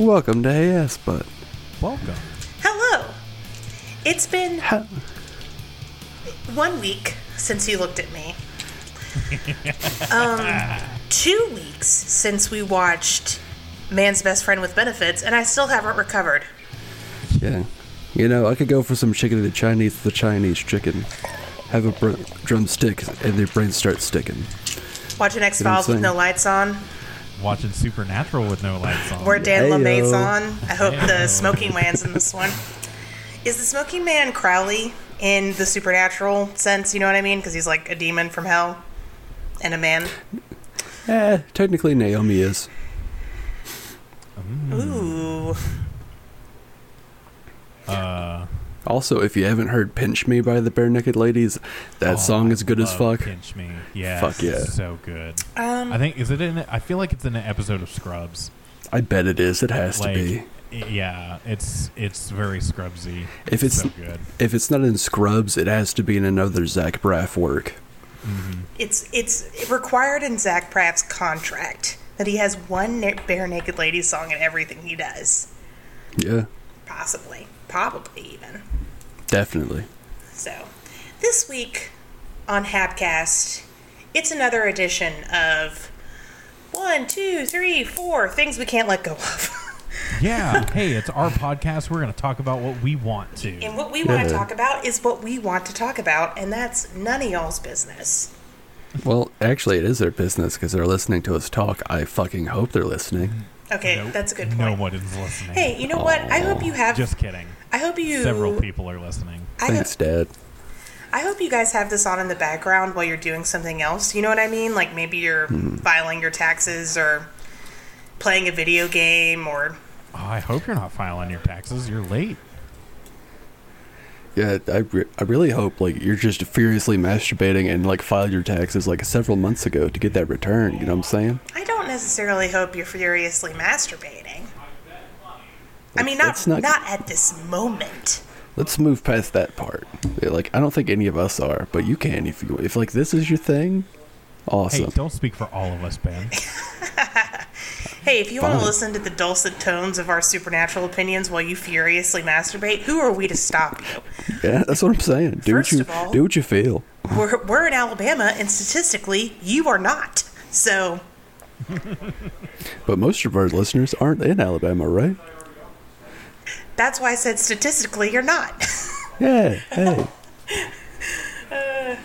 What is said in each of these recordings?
Hey, welcome to Hey Ass Butt. Welcome. Hello. It's been Ha- one week since you looked at me. um, two weeks since we watched Man's Best Friend with Benefits, and I still haven't recovered. yeah. You know, I could go for some chicken to the Chinese the Chinese chicken. Have a br- drumstick and their brains start sticking. Watching X You know Files with no lights on. Watching Supernatural with no lights on. Where Dan Heyo. LeMay's on. I hope the Smoking Man's in this one. Is the Smoking Man Crowley in the supernatural sense? You know what I mean? Because he's like a demon from hell and a man. Eh, technically Naomi is. Ooh. Uh, Also, if you haven't heard Pinch Me by the Barenaked Ladies, that oh, song I is good as fuck. Pinch me. Yeah. Fuck yeah. So good. Um, I think is it in? I feel like it's in an episode of Scrubs. I bet it is. It has Like, to be. yeah, it's it's very Scrubsy. If it's- so good. If it's not in Scrubs, it has to be in another Zach Braff work. It's it's required in Zach Braff's contract that he has one na- Barenaked Ladies song in everything he does. Yeah, Possibly, probably even. Definitely. So, this week on Habcast, it's another edition of one, two, three, four things we can't let go of. Yeah. hey, it's our podcast. We're going to talk about what we want to. and what we want to Yeah. talk about is what we want to talk about, and that's none of y'all's business. Well, actually, it is their business because they're listening to us talk. I fucking hope they're listening. Okay, Nope, that's a good point. No one is listening. Hey, you know what? I hope you have. Just kidding. I hope you. Several people are listening. I hope, Thanks, Dad. I hope you guys have this on in the background while you're doing something else. You know what I mean? Like maybe you're hmm. filing your taxes or playing a video game or Oh, I hope you're not filing your taxes. You're late. Yeah, I, re- I really hope like you're just furiously masturbating and like filed your taxes like several months ago to get that return. You know what I'm saying? I don't necessarily hope you're furiously masturbating. I mean, not not, not- at this moment. Let's move past that part. Like I don't think any of us are, but you can if you if like this is your thing. Awesome. Hey, don't speak for all of us, Ben. Hey, if you want to listen to the dulcet tones of our supernatural opinions while you furiously masturbate, who are we to stop you? yeah, that's what I'm saying. Do First what you of all- do what you feel. We're, we're in Alabama, and statistically, you are not. So, But most of our listeners aren't in Alabama, right? That's why I said statistically, you're not. Yeah. Hey. Uh,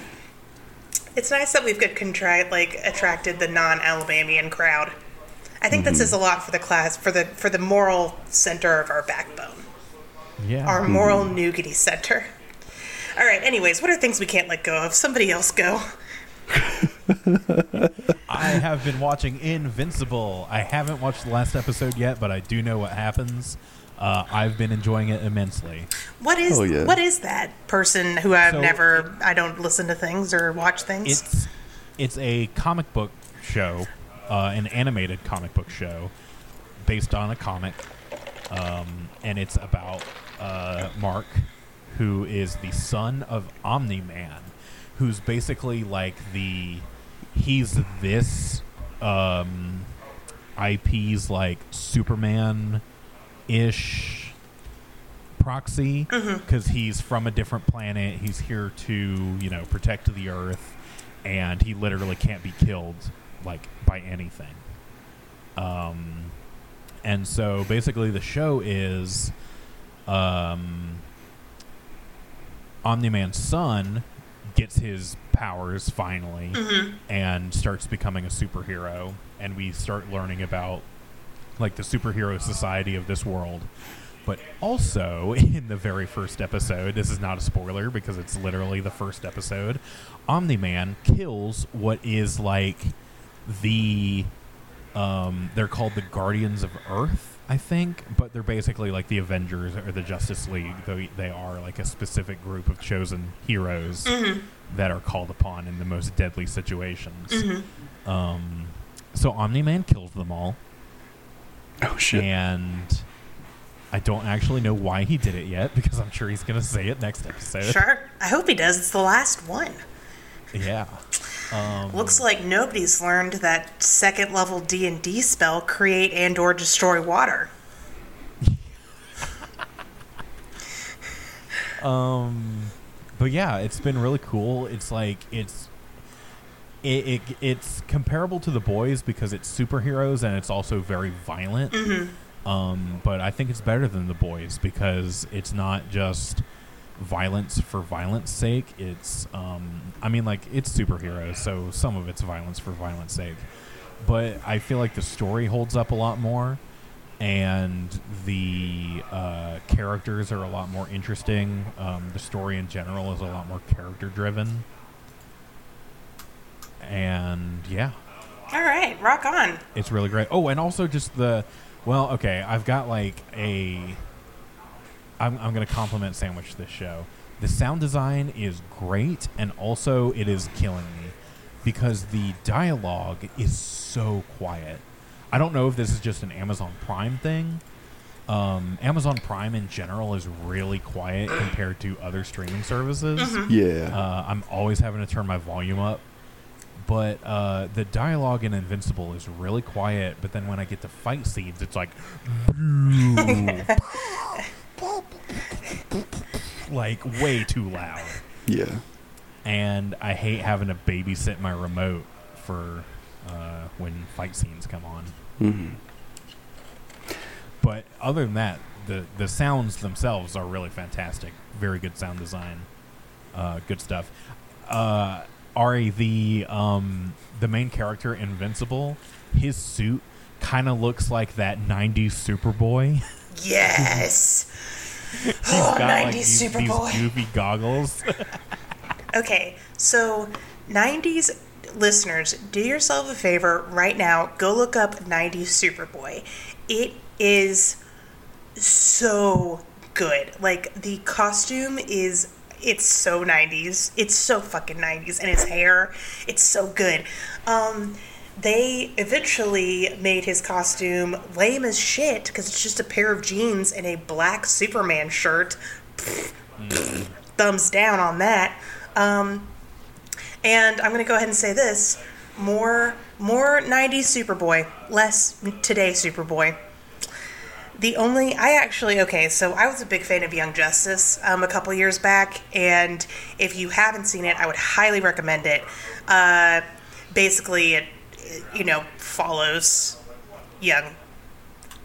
it's nice that we've got contra- like attracted the non-Alabamian crowd. I think that says mm-hmm. a lot for the class for the for the moral center of our backbone, Yeah. our moral mm-hmm. nougaty center. All right. Anyways, what are things we can't let go of? Somebody else go. I have been watching Invincible. I haven't watched the last episode yet, but I do know what happens. Uh, I've been enjoying it immensely. What is Oh, yeah. what is that person who I've So- never I don't listen to things or watch things. It's it's a comic book show, uh, an animated comic book show based on a comic, um, and it's about uh, Mark, who is the son of Omni Man, who's basically like the he's this um, IP's like Superman ish proxy because he's from a different planet. He's here to, you know, protect the Earth, and he literally can't be killed like by anything. Um, and so basically, the show is, um, Omni Man's son gets his powers finally and starts becoming a superhero, and we start learning about like the superhero society of this world. But also, in the very first episode, this is not a spoiler because it's literally the first episode, Omni Man kills what is like the. Um, they're called the Guardians of Earth, I think, but they're basically like the Avengers or the Justice League. Though they are like a specific group of chosen heroes that are called upon in the most deadly situations. Um, so Omni Man kills them all Oh shit. and I don't actually know why he did it yet because I'm sure he's going to say it next episode. sure. I hope he does. It's the last one. Yeah. Um, Looks like nobody's learned that second level D and D spell create and or destroy water. Um, but yeah, it's been really cool. It's like it's it, it it's comparable to the boys because it's superheroes and it's also very violent. Um, but I think it's better than the boys because it's not just violence for violence sake. It's um, I mean like it's superheroes, so some of it's violence for violence sake. But I feel like the story holds up a lot more and the uh, characters are a lot more interesting. Um, the story in general is a lot more character driven. And yeah, All right, rock on. it's really great. Oh, and also just the well, okay, I've got like a I'm I'm going to compliment Sandwich this show. The sound design is great and also it is killing me because the dialogue is so quiet. I don't know if this is just an Amazon Prime thing. Um, Amazon Prime in general is really quiet compared to other streaming services. Yeah. Uh, I'm always having to turn my volume up. But uh, the dialogue in Invincible is really quiet. But then when I get to fight scenes, it's like, like way too loud. yeah. And I hate having to babysit my remote for uh, when fight scenes come on. hmm But other than that, the the sounds themselves are really fantastic. Very good sound design. Uh, good stuff. Uh, Ari, the um, the main character, Invincible, his suit kind of looks like that '90s Superboy. Yes. He's Oh, got 90s like these, these Superboy. goofy goggles. Okay, so 90s listeners, do yourself a favor right now. Go look up 90s Superboy. It is so good. Like, the costume is. It's so 90s. It's so fucking 90s. And his hair, it's so good. Um, they eventually made his costume lame as shit because it's just a pair of jeans and a black Superman shirt. Thumbs down on that. Um, and I'm going to go ahead and say this: more, more '90s Superboy, less today Superboy. The only I actually okay, so I was a big fan of Young Justice um, a couple years back, and if you haven't seen it, I would highly recommend it. Uh, basically, it you know follows Young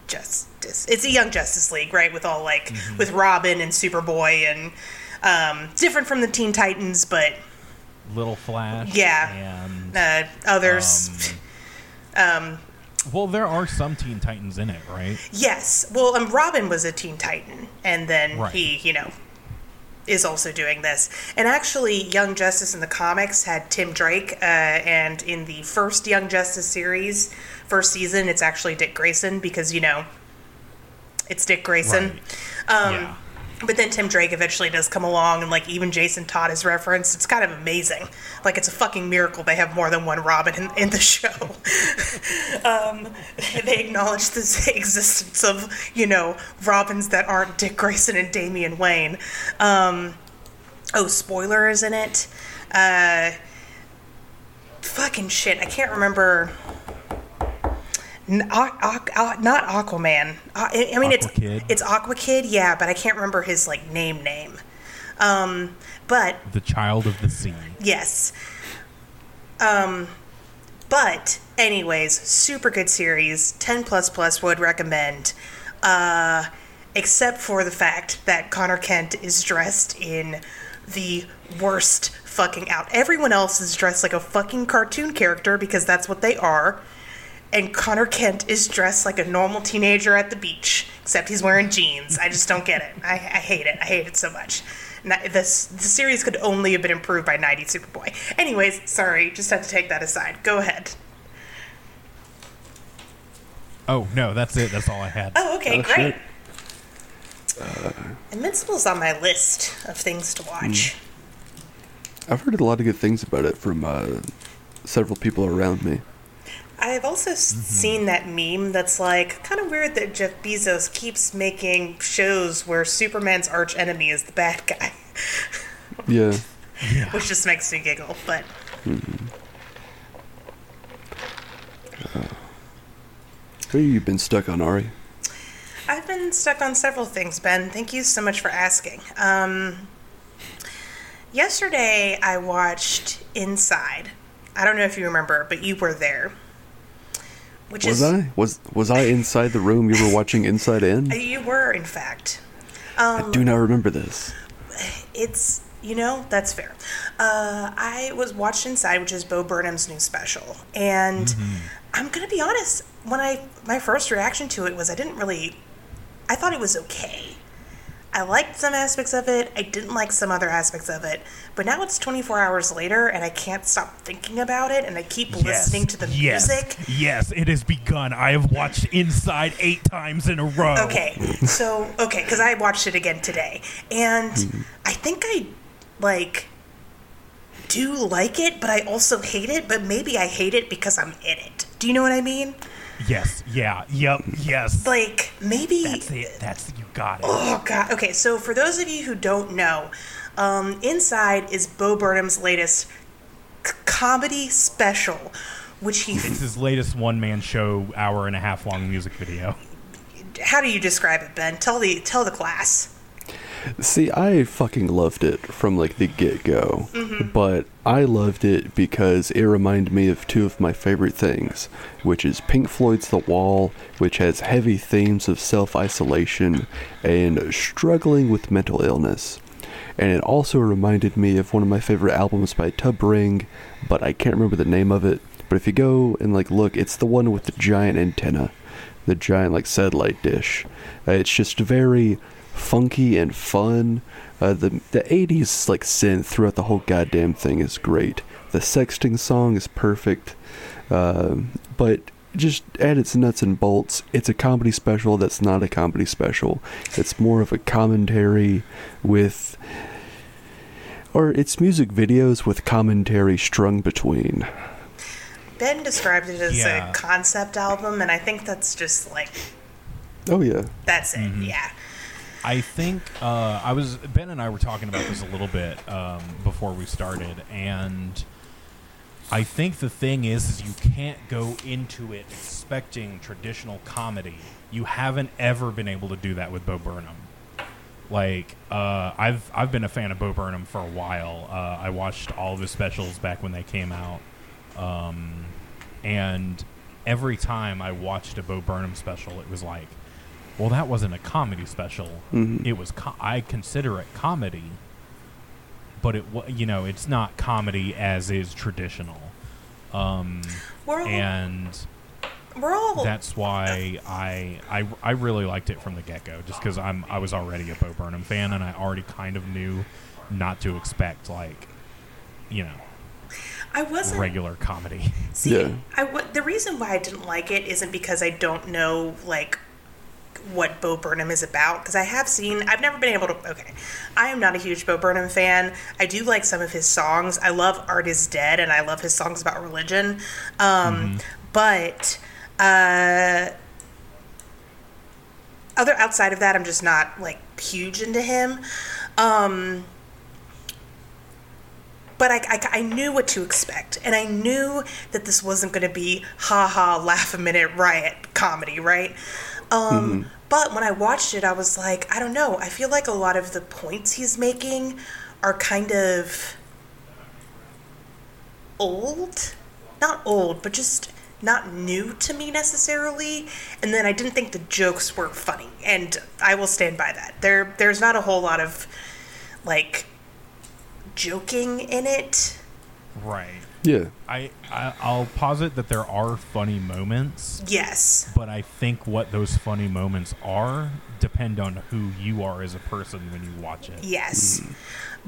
Justice. It's a Young Justice League, right? With all like with Robin and Superboy and um, different from the Teen Titans, but Little Flash. Yeah. And uh, others. Um, well, there are some Teen Titans in it, right? yes. Well, um, Robin was a Teen Titan, and then Right. he, you know, is also doing this. And actually, Young Justice in the comics had Tim Drake, uh, and in the first Young Justice series, first season, it's actually Dick Grayson because you know, it's Dick Grayson. Right. Um, yeah. But then Tim Drake eventually does come along, and like even Jason Todd is referenced. It's kind of amazing. Like it's a fucking miracle they have more than one Robin in, in the show. um, they acknowledge the existence of you know Robins that aren't Dick Grayson and Damian Wayne. Um, oh, spoiler is in it. Uh, fucking shit, I can't remember. N- Aqu- Aqu- Aqu- not Aquaman. Uh, I mean, it's Aquakid? it's Aqua Kid, yeah, but I can't remember his like name name. Um, but The Child of the Sea. yes. Um, but anyways, super good series. Ten plus plus would recommend. Uh, except for the fact that Connor Kent is dressed in the worst fucking out. Everyone else is dressed like a fucking cartoon character because that's what they are. And Connor Kent is dressed like a normal teenager at the beach, except he's wearing jeans. I just don't get it. I, I hate it. I hate it so much. Ni- This the series could only have been improved by 90 Superboy. Anyways, sorry, just had to take that aside. Go ahead. Oh no, that's it. That's all I had. Oh, okay, Oh, great. shit. Invincible's on my list of things to watch. I've heard a lot of good things about it from uh, several people around me. I've also mm-hmm. seen that meme that's like kind of weird that Jeff Bezos keeps making shows where Superman's arch enemy is the bad guy. yeah. yeah. Which just makes me giggle, but. Mm-hmm. Uh, who have you been stuck on, Ari? I've been stuck on several things, Ben. Thank you so much for asking. Um, yesterday, I watched Inside. I don't know if you remember, but you were there. Which Was is I? Was was I inside the room you were watching Inside In? you were, in fact. I do not remember this. It's you know that's fair. Uh, I was watched Inside, which is Bo Burnham's new special, and I'm gonna be honest. When I my first reaction to it was I didn't really. I thought it was okay. I liked some aspects of it. I didn't like some other aspects of it. But now it's 24 hours later, and I can't stop thinking about it, and I keep listening to the yes, music. Yes, it has begun. I have watched Inside eight times in a row. Okay, so okay, because I watched it again today, and I think I like do like it, but I also hate it. But maybe I hate it because I'm in it. Do you know what I mean? Yes. Yeah. Yep. Yes. Like maybe. That's it. That's got it. Oh god. Okay, so for those of you who don't know, um, Inside is Bo Burnham's latest c- comedy special, which he. It's his latest one-man show, hour and a half long music video. how do you describe it, Ben? Tell the tell the class. See, I fucking loved it from like the get go. But I loved it because it reminded me of two of my favorite things, which is Pink Floyd's The Wall, which has heavy themes of self isolation and struggling with mental illness. And it also reminded me of one of my favorite albums by Tub Ring, but I can't remember the name of it. But if you go and like look, it's the one with the giant antenna, the giant like satellite dish. Uh, it's just very funky and fun. Uh, the the 80s like synth throughout the whole goddamn thing is great. The sexting song is perfect. Um, but just at its nuts and bolts, it's a comedy special that's not a comedy special. It's more of a commentary with or it's music videos with commentary strung between. Ben described it as Yeah. a concept album, and I think that's just like Oh yeah. that's it. Yeah. I think uh, I was Ben and I were talking about this a little bit um, before we started, and I think the thing is, is you can't go into it expecting traditional comedy. You haven't ever been able to do that with Bo Burnham. Like uh, I've I've been a fan of Bo Burnham for a while. Uh, I watched all of his specials back when they came out, um, and every time I watched a Bo Burnham special, it was like, well, that wasn't a comedy special. Mhm. It was. Co- I consider it comedy, but it wa- you know it's not comedy as is traditional. Um, We're all, and we're all that's why I, I I really liked it from the get go, just because I'm I was already a Bo Burnham fan, and I already kind of knew not to expect like, you know, I wasn't regular comedy. See, Yeah. I w- the reason why I didn't like it isn't because I don't know like what Bo Burnham is about because I have seen I've never been able to okay. I am not a huge Bo Burnham fan. I do like some of his songs. I love Art is Dead and I love his songs about religion. Um, but uh, other outside of that I'm just not like huge into him. Um, but I, I, I knew what to expect, and I knew that this wasn't going to be ha ha laugh a minute riot comedy, right? Um, But when I watched it, I was like, I don't know. I feel like a lot of the points he's making are kind of old, not old, but just not new to me necessarily. And then I didn't think the jokes were funny, and I will stand by that. There, there's not a whole lot of like joking in it. right. Yeah. I, I I'll posit that there are funny moments, Yes. but I think what those funny moments are depend on who you are as a person when you watch it. Yes.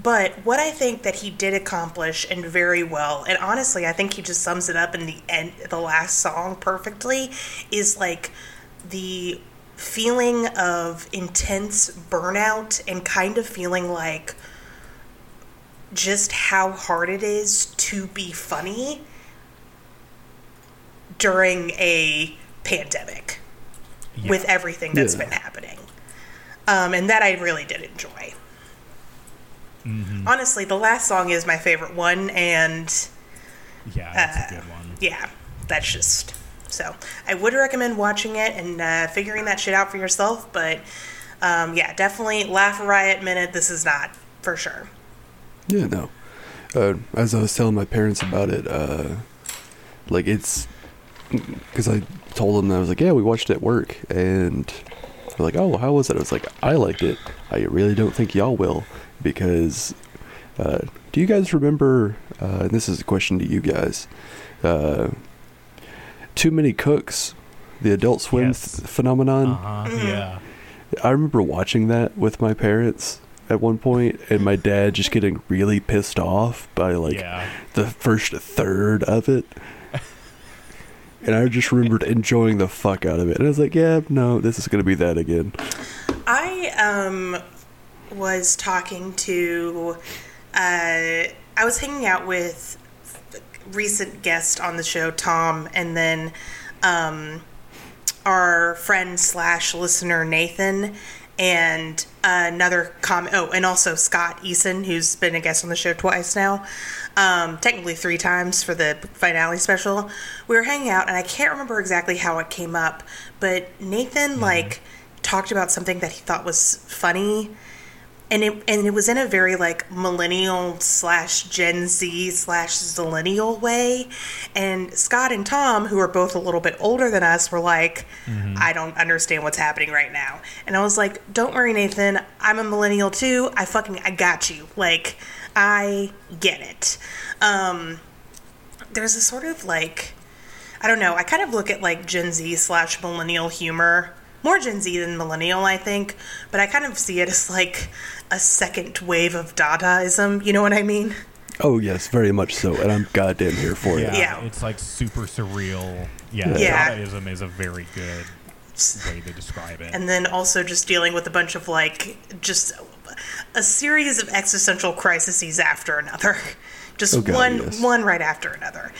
But what I think that he did accomplish and very well, and honestly, I think he just sums it up in the end, the last song perfectly, is like the feeling of intense burnout and kind of feeling like just how hard it is to be funny during a pandemic Yeah. with everything that's Yeah. been happening. Um, and that I really did enjoy. Mhm. Honestly, the last song is my favorite one, and Yeah, that's uh, a good one. yeah, that's just So I would recommend watching it and uh, figuring that shit out for yourself. But um, yeah, definitely Laugh Riot Minute. This is not for sure. Yeah, no. Uh, as I was telling my parents about it, uh, like it's because I told them that I was like, yeah, we watched it at work, and they're like, oh, how was it? I was like, I liked it. I really don't think y'all will because. Uh, do you guys remember? Uh, and this is a question to you guys. Uh, too many cooks, the Adult Swim Yes. th- phenomenon. Uh-huh, Yeah. I remember watching that with my parents at one point, and my dad just getting really pissed off by like yeah. the first third of it. And I just remembered enjoying the fuck out of it. And I was like, yeah, no, this is going to be that again. I um was talking to uh I was hanging out with recent guest on the show Tom and then um our friend slash listener Nathan and another com oh and also Scott Eason who's been a guest on the show twice now um, technically three times for the finale special. We were hanging out and I can't remember exactly how it came up but Nathan like talked about something that he thought was funny and it and it was in a very like millennial slash Gen Z slash zillennial way. And Scott and Tom, who are both a little bit older than us, were like, "I don't understand what's happening right now." And I was like, "Don't worry, Nathan. I'm a millennial too. I fucking I got you. Like, I get it." Um, there's a sort of like I don't know. I kind of look at like Gen Z slash millennial humor, more Gen Z than millennial, I think. But I kind of see it as like a second wave of Dadaism. You know what I mean? Oh, yes, very much so. And I'm goddamn here for Yeah, it. Yeah. it's like super surreal. Yeah, Yeah. Dadaism is a very good way to describe it. And then also just dealing with a bunch of like just a series of existential crises after another, just Oh, God, one yes. one right after another.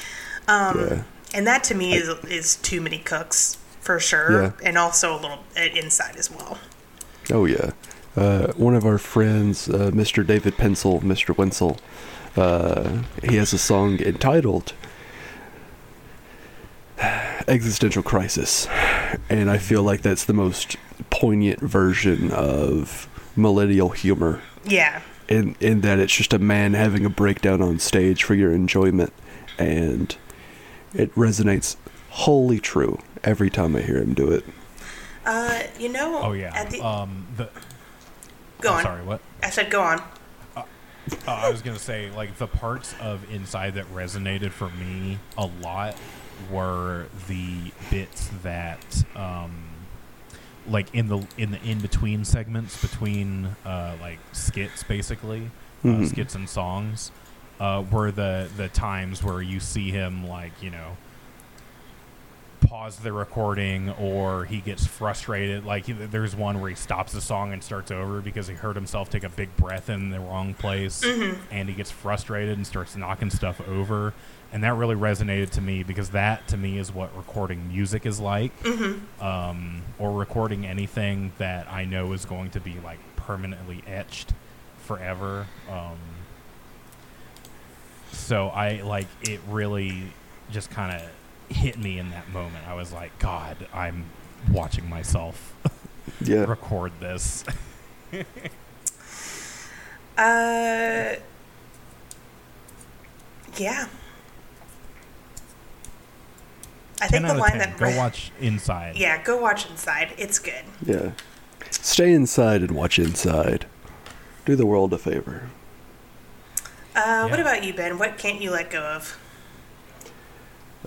Um, Yeah. And that to me is is too many cooks for sure, Yeah. and also a little uh, inside as well. Oh, yeah. Uh, one of our friends, uh, Mr. David Pencil, Mr. Wenzel, uh, he has a song entitled Existential Crisis. And I feel like that's the most poignant version of millennial humor. Yeah. in in that it's just a man having a breakdown on stage for your enjoyment and it resonates wholly true every time I hear him do it. Uh, you know. oh yeah. At the, um, the go on. sorry, what? I said go on. Uh, I was gonna say like the parts of Inside that resonated for me a lot were the bits that um, like in the in the in between segments between uh, like skits basically uh, Mhm. skits and songs uh, were the the times where you see him like you know pause the recording or he gets frustrated. Like he, there's one where he stops the song and starts over because he heard himself take a big breath in the wrong place and he gets frustrated and starts knocking stuff over. And that really resonated to me because that to me is what recording music is like. Um, or recording anything that i know is going to be like permanently etched forever. Um, so i like it really just kind of hit me in that moment i was like god i'm watching myself Yeah. record this Uh, yeah. I think the line 10 that go watch inside Yeah, go watch Inside. It's good. Yeah. Stay inside and watch inside. Do the world a favor. Uh, What about you, Ben? What can't you let go of?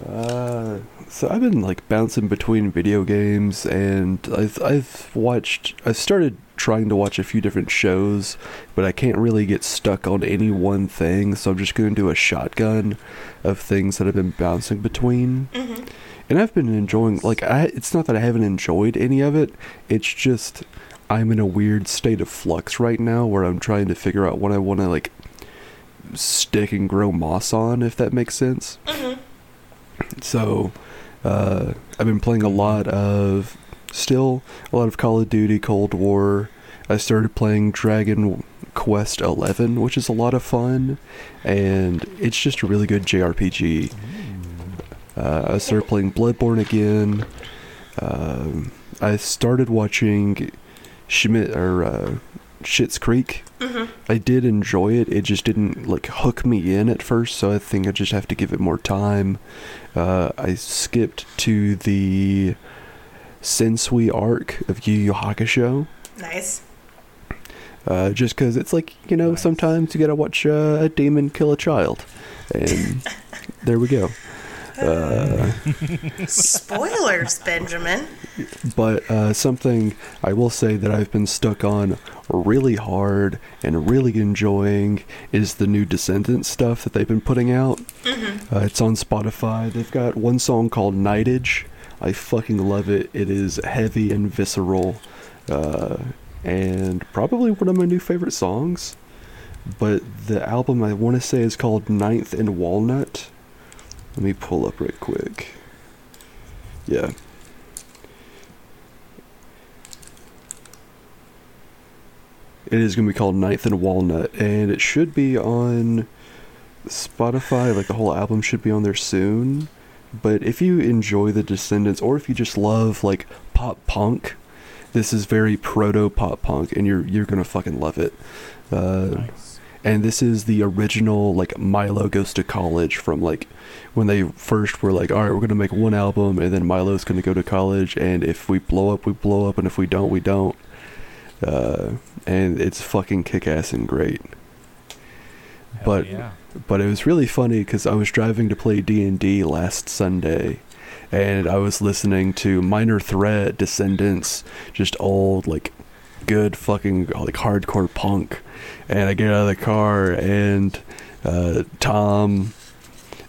Uh, so I've been like bouncing between video games, and I've I've watched. I started trying to watch a few different shows, but I can't really get stuck on any one thing. So I'm just going to do a shotgun of things that I've been bouncing between. Mm-hmm. And I've been enjoying. Like I, it's not that I haven't enjoyed any of it. It's just I'm in a weird state of flux right now, where I'm trying to figure out what I want to like stick and grow moss on, if that makes sense. Mm-hmm. So, uh, I've been playing a lot of, still a lot of Call of Duty Cold War. I started playing Dragon Quest Eleven, which is a lot of fun, and it's just a really good JRPG. Uh, I started playing Bloodborne again. Um, I started watching Schmidt or uh, Schitt's Creek. I did enjoy it. It just didn't like hook me in at first, so I think I just have to give it more time. Uh, I skipped to the Sensui arc of Yu Yu Hakusho. Nice. Uh, just because it's like you know Nice. sometimes you gotta watch uh, a demon kill a child, and there we go. Uh, Spoilers, Benjamin. but uh, something I will say that I've been stuck on really hard and really enjoying is the new Descendents stuff that they've been putting out. Uh, it's on Spotify. They've got one song called Nightage. I fucking love it. It is heavy and visceral, uh, and probably one of my new favorite songs. But the album I want to say is called Ninth and Walnut. Let me pull up right quick. Yeah. It is going to be called Ninth and Walnut, and it should be on Spotify. Like the whole album should be on there soon. But if you enjoy the Descendents, or if you just love like pop punk, this is very proto pop punk, and you're you're gonna fucking love it. Uh, Nice. And this is the original like Milo goes to college from like when they first were like, all right, we're gonna make one album, and then Milo's gonna go to college, and if we blow up, we blow up, and if we don't, we don't. Uh, and it's fucking kick ass and great. Hell but- yeah. But it was really funny because I was driving to play D and D last Sunday, and I was listening to Minor Threat, Descendents, just old like good fucking like hardcore punk. And I get out of the car, and uh, Tom,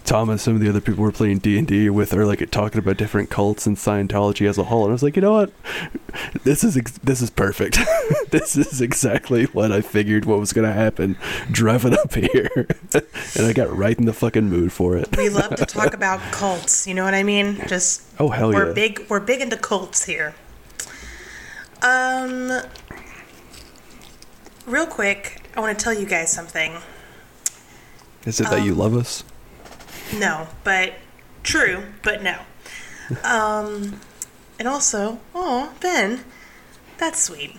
Tom, and some of the other people we're playing D and D with are like talking about different cults and Scientology as a whole. And I was like, you know what, this is ex- this is perfect. this is exactly what I figured what was gonna happen driving up here, and I got right in the fucking mood for it. We love to talk about cults. You know what I mean? Just Oh hell we're yeah! big. We're big into cults here. Um, real quick, I want to tell you guys something. Is it that you um, love us? No, but true, but no. Um, and also, oh, Ben, that's sweet.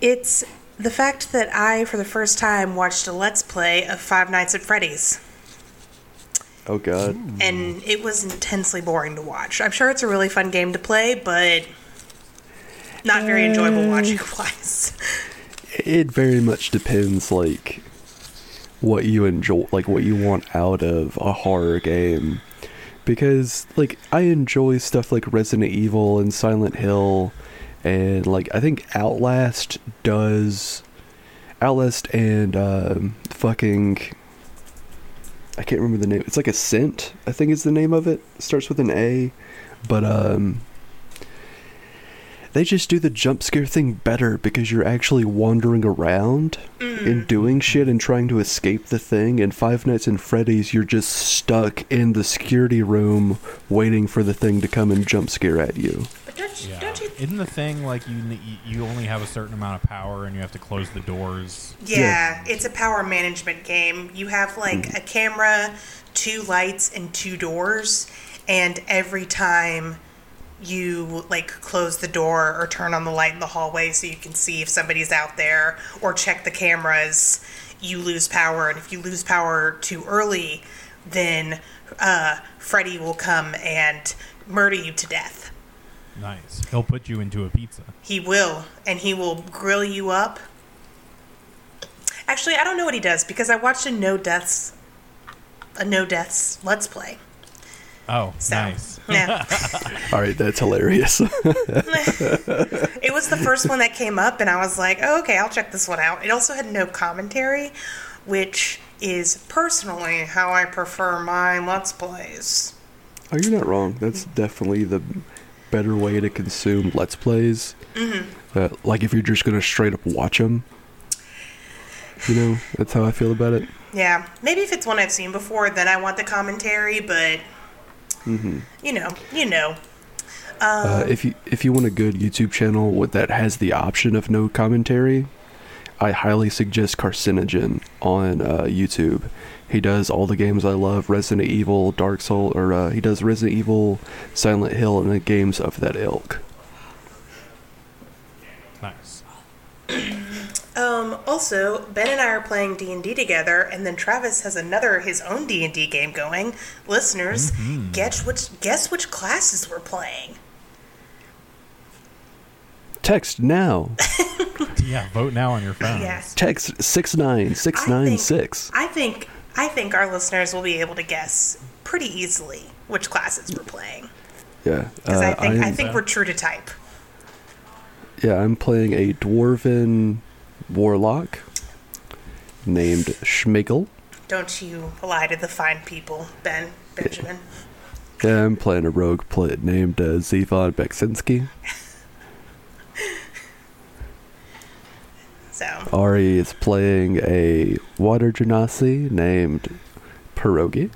It's the fact that I, for the first time, watched a Let's Play of Five Nights at Freddy's, Oh god. and it was intensely boring to watch. I'm sure it's a really fun game to play, but not very enjoyable watching wise. It very much depends, like what you enjoy, like what you want out of a horror game. Because, like, I enjoy stuff like Resident Evil and Silent Hill, and like I think Outlast does. Outlast and um, fucking. I can't remember the name. It's like Ascent, I think is the name of it. It starts with an A, but um, they just do the jump scare thing better because you're actually wandering around and mm. doing shit and trying to escape the thing. And Five Nights and Freddy's, you're just stuck in the security room waiting for the thing to come and jump scare at you. But don't you, Yeah. don't you Isn't the thing like you you only have a certain amount of power and you have to close the doors? Yeah, it's a power management game. You have like mm. a camera, two lights, and two doors, and every time you like close the door or turn on the light in the hallway so you can see if somebody's out there or check the cameras, you lose power. And if you lose power too early, then uh, Freddy will come and murder you to death. Nice. He'll put you into a pizza. He will, and he will grill you up. Actually, I don't know what he does because I watched a no deaths, a no deaths let's play. Oh, So, nice. yeah, All right, that's hilarious. it was the first one that came up, and I was like, oh, okay, I'll check this one out. It also had no commentary, which is personally how I prefer my let's plays. oh, you're not wrong. That's definitely the better way to consume Let's Plays. Uh, like if you're just gonna straight up watch them. You know, that's how I feel about it. Yeah, maybe if it's one I've seen before, then I want the commentary, but you know, you know. Uh, if you if you want a good YouTube channel with that has the option of no commentary, I highly suggest Carcinogen on uh, YouTube. He does all the games I love: Resident Evil, Dark Soul, or uh, he does Resident Evil, Silent Hill, and the games of that ilk. Nice. Um, also, Ben and I are playing D and D together, and then Travis has another his own D and D game going. Listeners, guess which guess which classes we're playing. Text now. Yeah, vote now on your phone. Yes. Text six nine six nine six. I think I think our listeners will be able to guess pretty easily which classes we're playing Yeah. because I uh, think I I'm- think we're true to type. Yeah, I'm playing a dwarven warlock named Schmigel. Don't you lie to the fine people, Ben Benjamin. Yeah, I'm playing a rogue plit named uh, Zevon Beksinski. So Ari is playing a water genasi named Pierogi.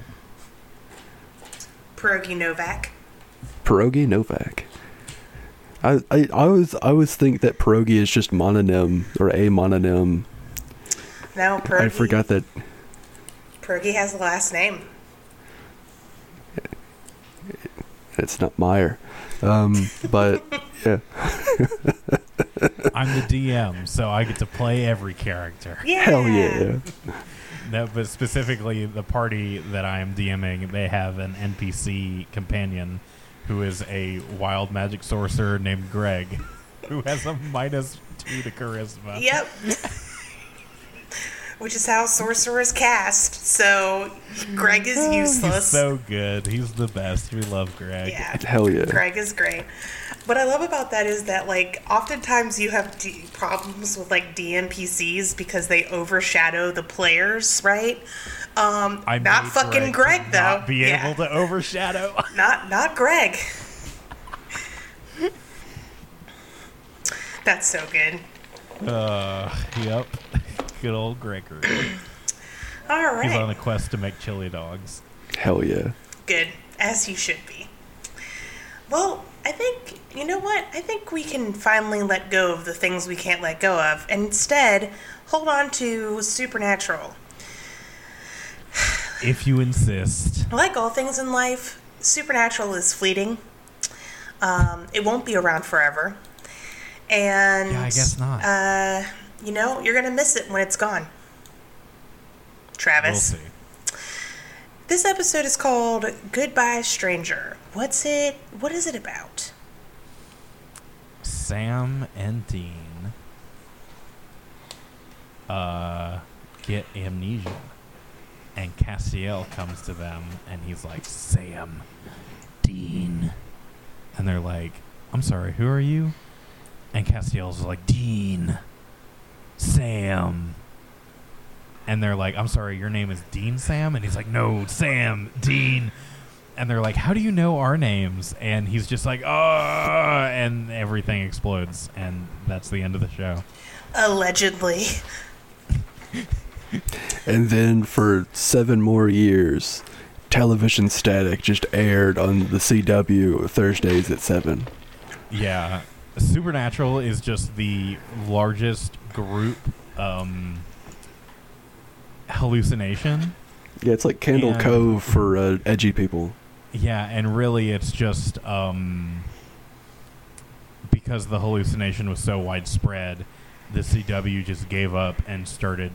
Pierogi Novak. Pierogi Novak. I, I, I always I always think that pierogi is just mononym or a mononym. No, Pierogi. I forgot that Pierogi has the last name. it's not Meyer. Um, but yeah, I'm the DM, so I get to play every character. Yeah. hell yeah. No, but specifically, the party that I am DMing, they have an NPC companion who is a wild magic sorcerer named Greg, who has a minus two to charisma. Yep. Which is how sorcerers cast. So Greg is He's useless. so good. He's the best. We love Greg. yeah. Hell yeah. Greg is great. What I love about that is that like oftentimes you have D- problems with like DMPCs because they overshadow the players, right? Um, I not fucking to Greg, though. Not be Yeah. able to overshadow. Not not Greg. That's so good. Uh, yep. Good old Gregory. All He's on right. a quest to make chili dogs. Hell yeah. Good, as you should be. Well, I think, you know what? I think we can finally let go of the things we can't let go of and instead hold on to Supernatural. If you insist. Like all things in life, Supernatural is fleeting. Um, it won't be around forever. And, Yeah, I guess not. Uh, you know, you're going to miss it when it's gone. We'll Travis. see. This episode is called Goodbye Stranger. What's it? What is it about? Sam and Dean uh, get amnesia. And Castiel comes to them and he's like, Sam, Dean. And they're like, I'm sorry, who are you? And Castiel's like, Dean, Sam. And they're like, I'm sorry, your name is Dean Sam? And he's like, No, Sam, Dean. And they're like, How do you know our names? And he's just like, Oh, and everything explodes. And that's the end of the show. Allegedly. And then for seven more years, television static just aired on the CW Thursdays at seven. Yeah. Supernatural is just the largest group um, hallucination. Yeah, it's like Candle And- Cove for uh, edgy people. Yeah, and really it's just um, because the hallucination was so widespread, the CW just gave up and started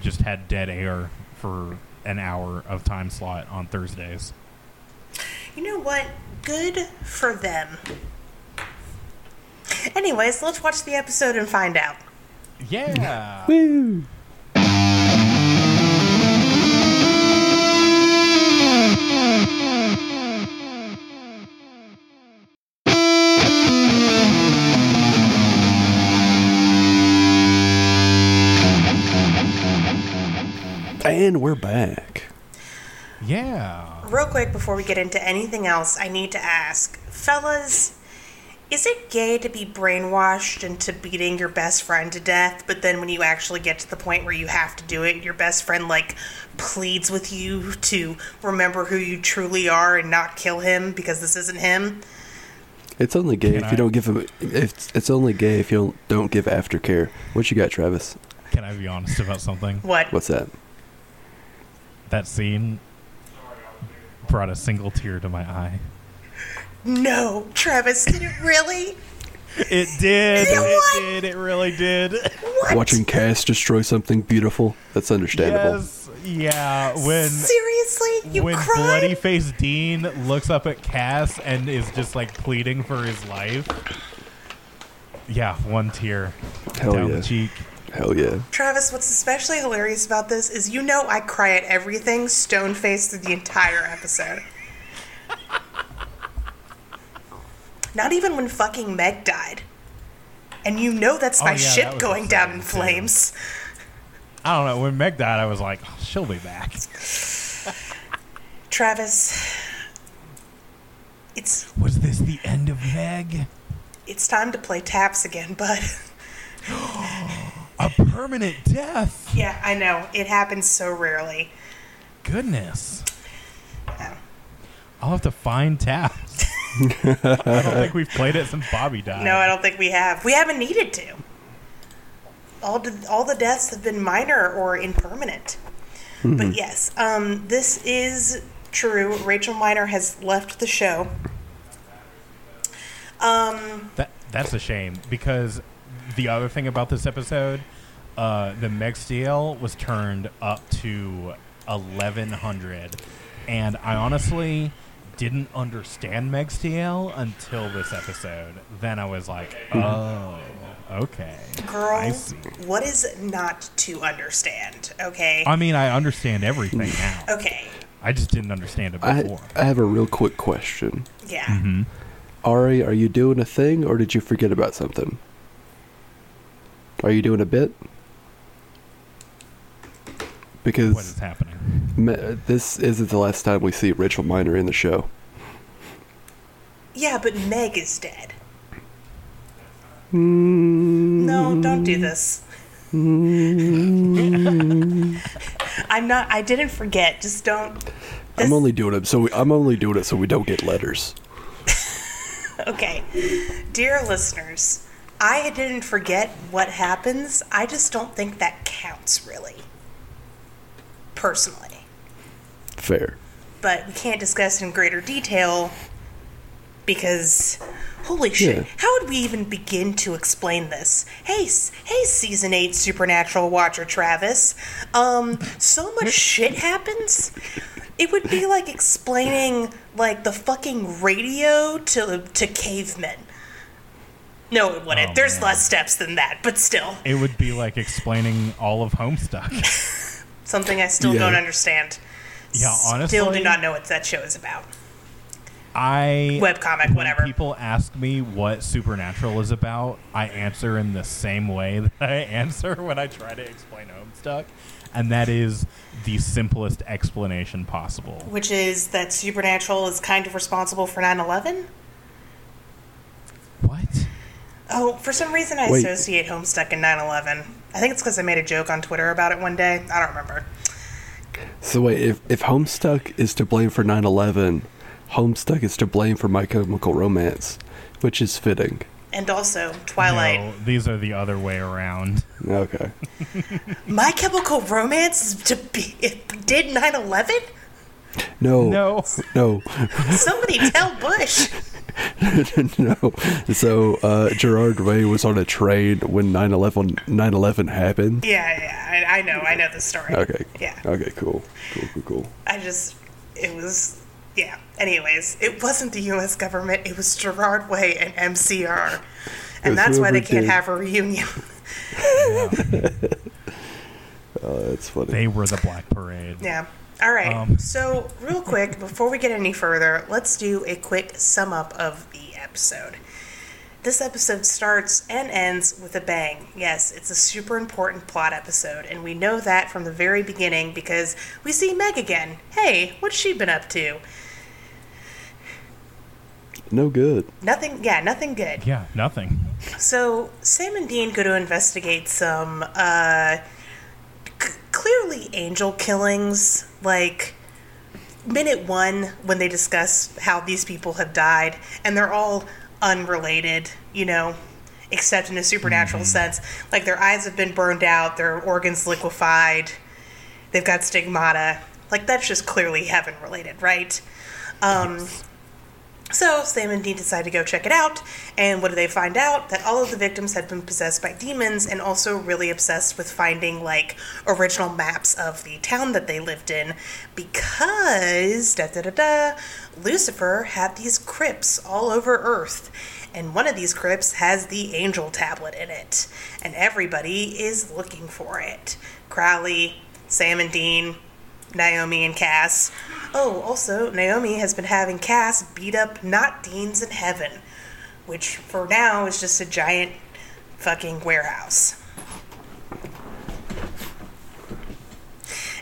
just had dead air for an hour of time slot on Thursdays. You know what? Good for them. Anyways, let's watch the episode and find out. Yeah. Woo! And we're back. Yeah. Real quick before we get into anything else, I need to ask, fellas, is it gay to be brainwashed into beating your best friend to death, but then when you actually get to the point where you have to do it, your best friend like pleads with you to remember who you truly are and not kill him because this isn't him? It's only gay Can if I- you don't give him. It's it's only gay if you don't, don't give aftercare. What you got, Travis? Can I be honest about something? What? What's that? That scene brought a single tear to my eye. No, Travis, did it really? It did. You know? It did. It really did. What? Watching Cass destroy something beautiful. That's understandable. Yes. Yeah. When Seriously? You when cried? bloody face Dean looks up at Cass and is just like pleading for his life. Yeah, one tear Hell down yeah. the cheek. Hell yeah. Travis, what's especially hilarious about this is you know I cry at everything stone faced through the entire episode. Not even when fucking Meg died. And you know that's Oh, my yeah, ship was going down in upsetting, too. flames. I don't know. When Meg died, I was like, "Oh, she'll be back. Travis, it's Was this the end of Meg? it's time to play taps again, bud. A permanent death. yeah, I know. It happens so rarely. Goodness. Yeah. I'll have to find taps. I don't think we've played it since Bobby died. No, I don't think we have. We haven't needed to. All the, all the deaths have been minor or impermanent. But yes, um, this is true. Rachel Miner has left the show. Um, That that's a shame because the other thing about this episode, uh, the Megstiel was turned up to eleven hundred, and I honestly didn't understand Megstiel until this episode. Then I was like, oh, okay, girl, I see. what is not to understand? Okay. I mean, I understand everything now. okay. I just didn't understand it before. I have a real quick question. Yeah. hmm Ari, are you doing a thing or did you forget about something? Are you doing a bit? What Because is happening? me- this isn't the last time we see Rachel Miner in the show. Yeah, but Meg is dead. Mm, No, don't do this. I'm not. I didn't forget. Just don't. I'm only doing it so we, I'm only doing it so we don't get letters. Okay. Dear listeners, I didn't forget what happens. I just don't think that counts, really. Personally. Fair. But we can't discuss in greater detail because. Holy shit. Yeah. How would we even begin to explain this? Hey, hey, season 8 Supernatural Watcher Travis. Um, so much shit happens. It would be like explaining like the fucking radio to to cavemen. No, it wouldn't. Oh, There's man. less steps than that, but still, It would be like explaining all of Homestuck. something I still Yeah. don't understand. Yeah, honestly, Still do not know what that show is about. I Webcomic, when whatever. people ask me what Supernatural is about, I answer in the same way that I answer when I try to explain Homestuck, and that is the simplest explanation possible. Which is that Supernatural is kind of responsible for 9 11? What? Oh, for some reason I Wait. associate Homestuck and 9 11. I think it's because I made a joke on Twitter about it one day. I don't remember. So wait, if if Homestuck is to blame for 9/11, Homestuck is to blame for My Chemical Romance, which is fitting. And also, Twilight. No, these are the other way around. Okay. My Chemical Romance is to be. It did 9 11? No. No. No. Somebody tell Bush. no. So uh, Gerard Way was on a train when 9/11 9/11 happened. Yeah, yeah, I, I know. I know the story. Okay. Yeah. Okay. Cool. Cool. Cool. Cool. I just. It was. Yeah. Anyways, it wasn't the U.S. government. It was Gerard Way and MCR. And that's why they whoever can't did. have a reunion. yeah. Oh, that's funny. They were the Black Parade. Yeah. All right. Um, so, real quick, before we get any further, let's do a quick sum up of the episode. This episode starts and ends with a bang. Yes, it's a super important plot episode, and we know that from the very beginning because we see Meg again. Hey, what's she been up to? no good. Nothing, yeah, nothing good. Yeah, nothing. So Sam and Dean go to investigate some uh, c- clearly angel killings. Like minute one when they discuss how these people have died, and they're all unrelated, you know, except in a supernatural sense. Like their eyes have been burned out, their organs liquefied, they've got stigmata. Like that's just clearly heaven related, right? Um, so Sam and Dean decide to go check it out, and what do they find out? That all of the victims had been possessed by demons, and also really obsessed with finding like original maps of the town that they lived in, because da da da da, Lucifer had these crypts all over Earth, and one of these crypts has the angel tablet in it, and everybody is looking for it. Crowley, Sam and Dean, Naomi and Cass. Oh, also, Naomi has been having Cass beat up not Dean's in heaven, which for now is just a giant fucking warehouse.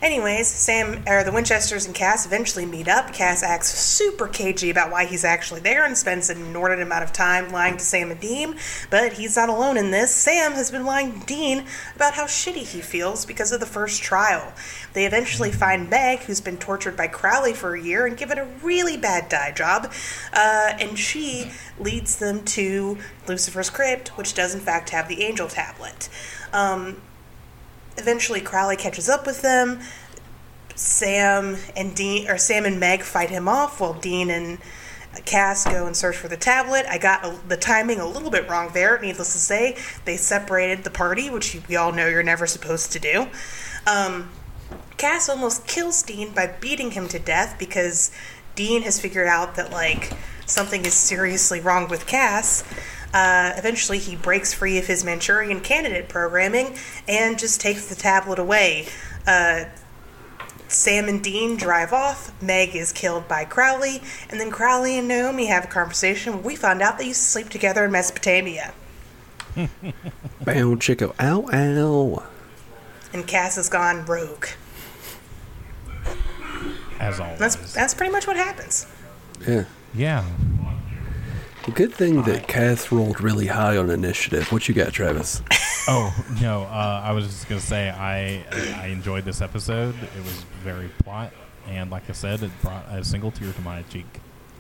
Anyways, Sam or the Winchesters and Cass eventually meet up. Cass acts super cagey about why he's actually there and spends an inordinate amount of time lying to Sam and Dean. But he's not alone in this. Sam has been lying to Dean about how shitty he feels because of the first trial. They eventually find Meg, who's been tortured by Crowley for a year and given a really bad dye job, uh, and she leads them to Lucifer's crypt, which does in fact have the angel tablet. Um, eventually Crowley catches up with them. Sam and Dean or Sam and Meg fight him off while Dean and Cass go and search for the tablet. I got a, the timing a little bit wrong there. Needless to say, they separated the party, which we all know you're never supposed to do. Um, Cass almost kills Dean by beating him to death because Dean has figured out that like something is seriously wrong with Cass. Uh, eventually, he breaks free of his Manchurian candidate programming and just takes the tablet away. Uh, Sam and Dean drive off. Meg is killed by Crowley, and then Crowley and Naomi have a conversation where we find out they used to sleep together in Mesopotamia. Bow chico. Ow, ow. And Cass has gone rogue. As always. That's that's pretty much what happens. Yeah. yeah. Good thing that Cass rolled really high on initiative. What you got, Travis? Oh no, uh, I was just gonna say I I enjoyed this episode. It was very plot, and like I said, it brought a single tear to my cheek.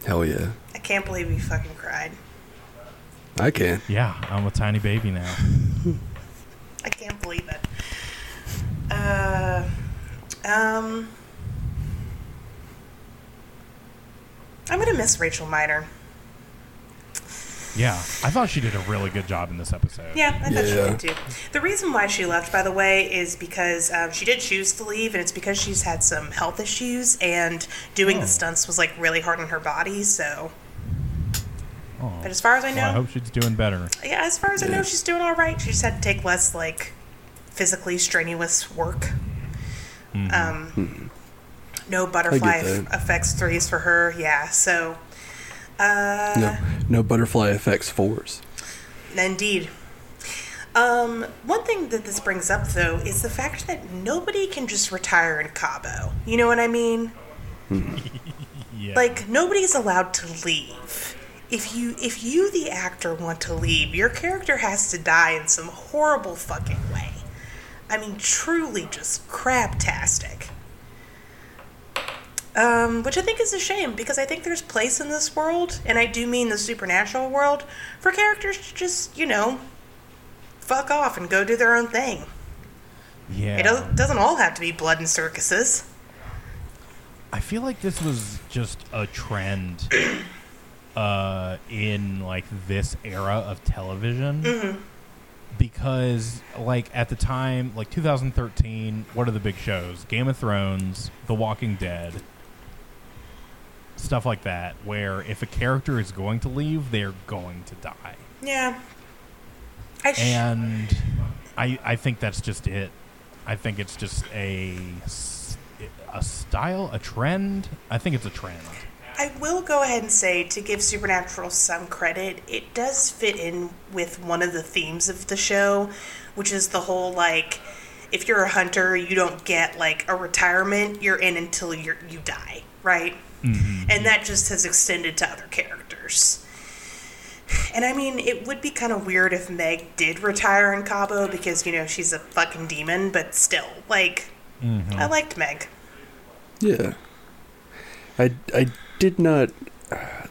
Hell yeah. I can't believe he fucking cried. I can. Yeah, I'm a tiny baby now. I can't believe it. Uh, um, I'm gonna miss Rachel Miner. Yeah, I thought she did a really good job in this episode. Yeah, I thought she did too. The reason why she left, by the way, is because um, she did choose to leave, and it's because she's had some health issues, and doing Oh. the stunts was like really hard on her body. So, Oh. but as far as I Well, I hope she's doing better. yeah, as far as I know, she's doing all right. She just had to take less like physically strenuous work. Mhm. Um, no butterfly effects threes for her. Yeah, so. Uh, No, no butterfly effects fours. Indeed. Um, one thing that this brings up, though, is the fact that nobody can just retire in Cabo. You know what I mean? yeah. Like nobody's allowed to leave. If you if you the actor want to leave, your character has to die in some horrible fucking way. I mean, truly just craptastic. Um, which I think is a shame because I think there's place in this world, and I do mean the supernatural world, for characters to just, you know, fuck off and go do their own thing. yeah. It doesn't, doesn't all have to be blood and circuses. I feel like this was just a trend uh, in like this era of television. Mm-hmm. Because like at the time, like 2013, what are the big shows? Game of Thrones, The Walking Dead, stuff like that. Where if a character is going to leave, they're going to die, Yeah. I sh- and I I think that's just it. I think it's just a a style, a trend. I think it's a trend. I will go ahead and say, to give Supernatural some credit, it does fit in with one of the themes of the show, which is the whole like, if you're a hunter, you don't get like a retirement. You're in until you you die, right? Mm-hmm. And that just has extended to other characters. And I mean, it would be kind of weird if Meg did retire in Cabo because you know she's a fucking demon, but still, like, Mm-hmm. I liked Meg. Yeah. I, I did not.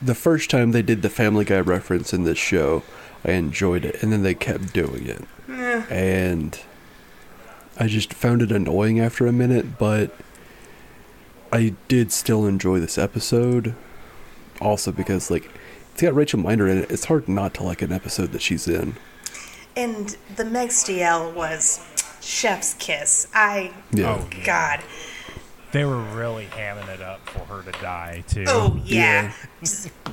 the first time they did the Family Guy reference in this show, I enjoyed it, and then they kept doing it, and I just found it annoying after a minute. But I did still enjoy this episode, also because like it's got Rachel Miner in it. It's hard not to like an episode that she's in. And the Megstiel was chef's kiss. I, Yeah. Oh. God. They were really hamming it up for her to die too. Oh yeah.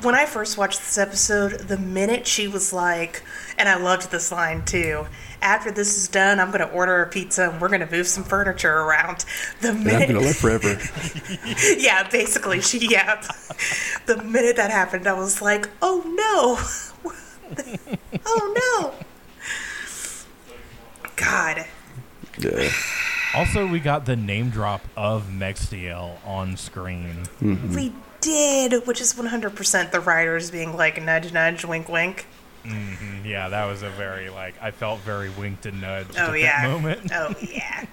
when I first watched this episode, the minute she was like, and I loved this line too. After this is done, I'm gonna order a pizza and we're gonna move some furniture around. The And I'm gonna live forever. yeah, basically, she, yeah. The minute that happened, I was like, oh no, oh no. God, Yeah. Also, we got the name drop of Megstiel on screen. we did, which is 100% the writers being like, nudge, nudge, wink, wink. Mm, Yeah, that was a very like I felt very winked and nudged Oh at yeah. that moment. Oh yeah.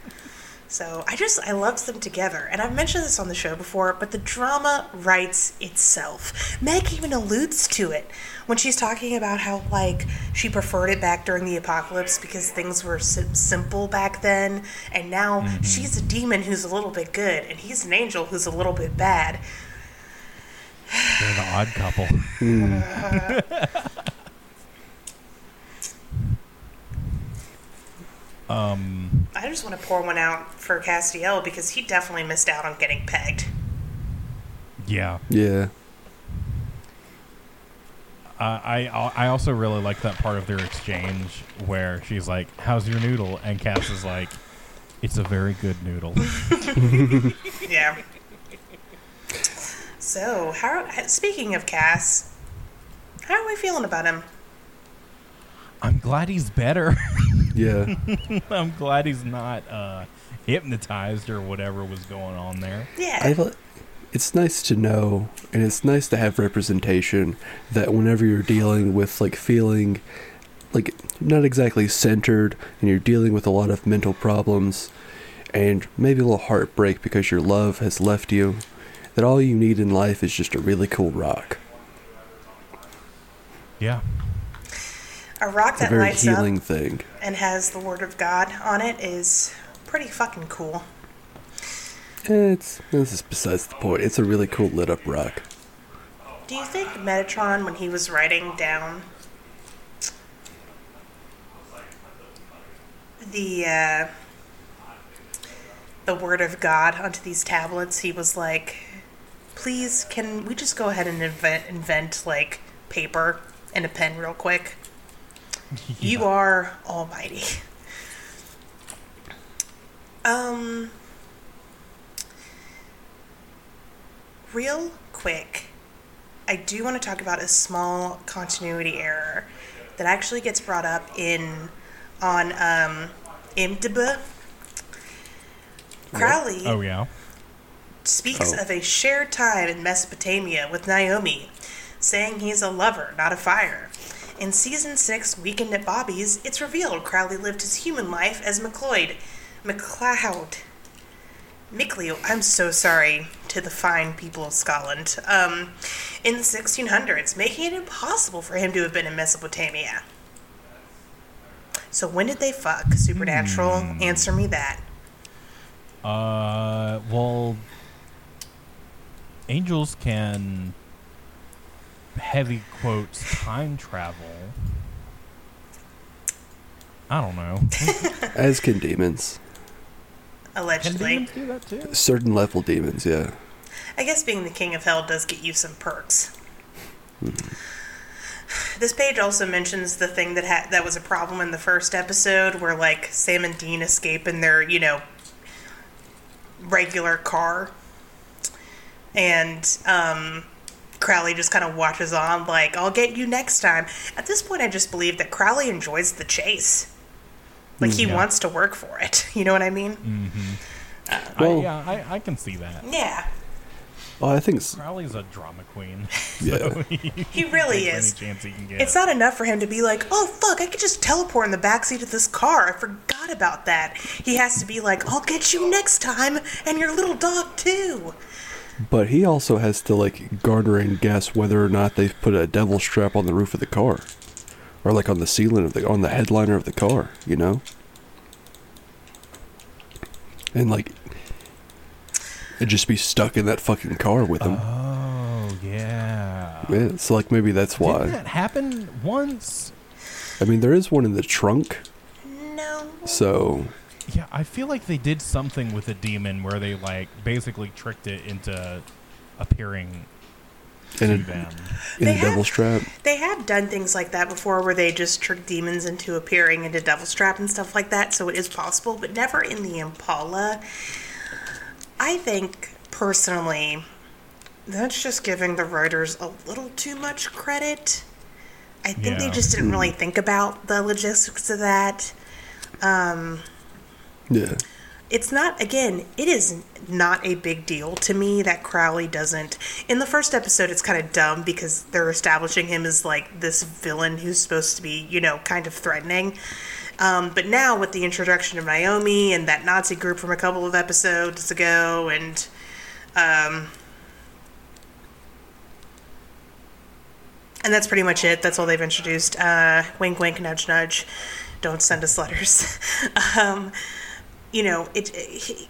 So I just I loved them together, and I've mentioned this on the show before, but the drama writes itself. Meg even alludes to it when she's talking about how like she preferred it back during the apocalypse because things were sim- simple back then, and now mm-hmm. she's a demon who's a little bit good, and he's an angel who's a little bit bad. They're the odd couple. Hmm. um, I just want to pour one out for Castiel because he definitely missed out on getting pegged. yeah. Yeah. Uh, I I also really like that part of their exchange where she's like, "How's your noodle?" and Cass is like, "It's a very good noodle." Yeah. So, how speaking of Cass, how are we feeling about him? I'm glad he's better. Yeah. I'm glad he's not uh, hypnotized or whatever was going on there. Yeah. I li- it's nice to know, and it's nice to have representation that whenever you're dealing with like feeling like not exactly centered, and you're dealing with a lot of mental problems, and maybe a little heartbreak because your love has left you, that all you need in life is just a really cool rock. Yeah. A rock a that very lights healing up thing. and has the word of God on it is pretty fucking cool. It's this is besides the point. It's a really cool lit up rock. Do you think Metatron, when he was writing down the uh, the word of God onto these tablets, he was like, "Please, can we just go ahead and invent invent like paper and a pen real quick? You are almighty." Um, real quick, I do want to talk about a small continuity error that actually gets brought up in on um, IMDb. Crowley Oh yeah. speaks Oh. of a shared time in Mesopotamia with Naomi, saying he's a lover, not a fire. In season six, Weekend at Bobby's, it's revealed Crowley lived his human life as McLeod. McLeod. Micleo, I'm so sorry to the fine people of Scotland. Um, in the 1600s, making it impossible for him to have been in Mesopotamia. So when did they fuck? Supernatural, answer me that. Uh, well, angels can heavy quotes time travel. I don't know. As can demons. Can Allegedly. demons do that too? Certain level demons, yeah. I guess being the king of hell does get you some perks. This page also mentions the thing that ha- that was a problem in the first episode, where like Sam and Dean escape in their you know regular car, and um, Crowley just kind of watches on, like "I'll get you next time." At this point, I just believe that Crowley enjoys the chase, like he mm, Yeah. wants to work for it. You know what I mean? Mm-hmm. Uh, well- I, yeah, I, I can see that. Yeah, Well, I think Crowley's a drama queen. yeah. he really is. Any chance he can get. It's not enough for him to be like, oh fuck, I could just teleport in the backseat of this car. I forgot about that. He has to be like, I'll get you next time, and your little dog too. But he also has to like garner and guess whether or not they've put a devil's trap on the roof of the car, or like on the ceiling of the on the headliner of the car. You know, and like and just be stuck in that fucking car with him. Oh yeah. yeah, so like maybe that's Didn't why. that happen once? I mean, there is one in the trunk, No. so Yeah, I feel like they did something with a demon where they like basically tricked it into appearing in to a, them. in They a devil have- strap. They have done things like that before where they just trick demons into appearing into Devil's Trap and stuff like that, so it is possible, but never in the Impala. I think, personally, that's just giving the writers a little too much credit. I think they just didn't really think about the logistics of that. Um, Yeah, it's not again it is not a big deal to me that crowley doesn't in the first episode it's kind of dumb because they're establishing him as like this villain who's supposed to be you know kind of threatening. Um, but now with the introduction of naomi and that nazi group from a couple of episodes ago and um, and that's pretty much it. That's all they've introduced. Uh, wink wink nudge nudge. Don't send us letters. Um, you know, it, he,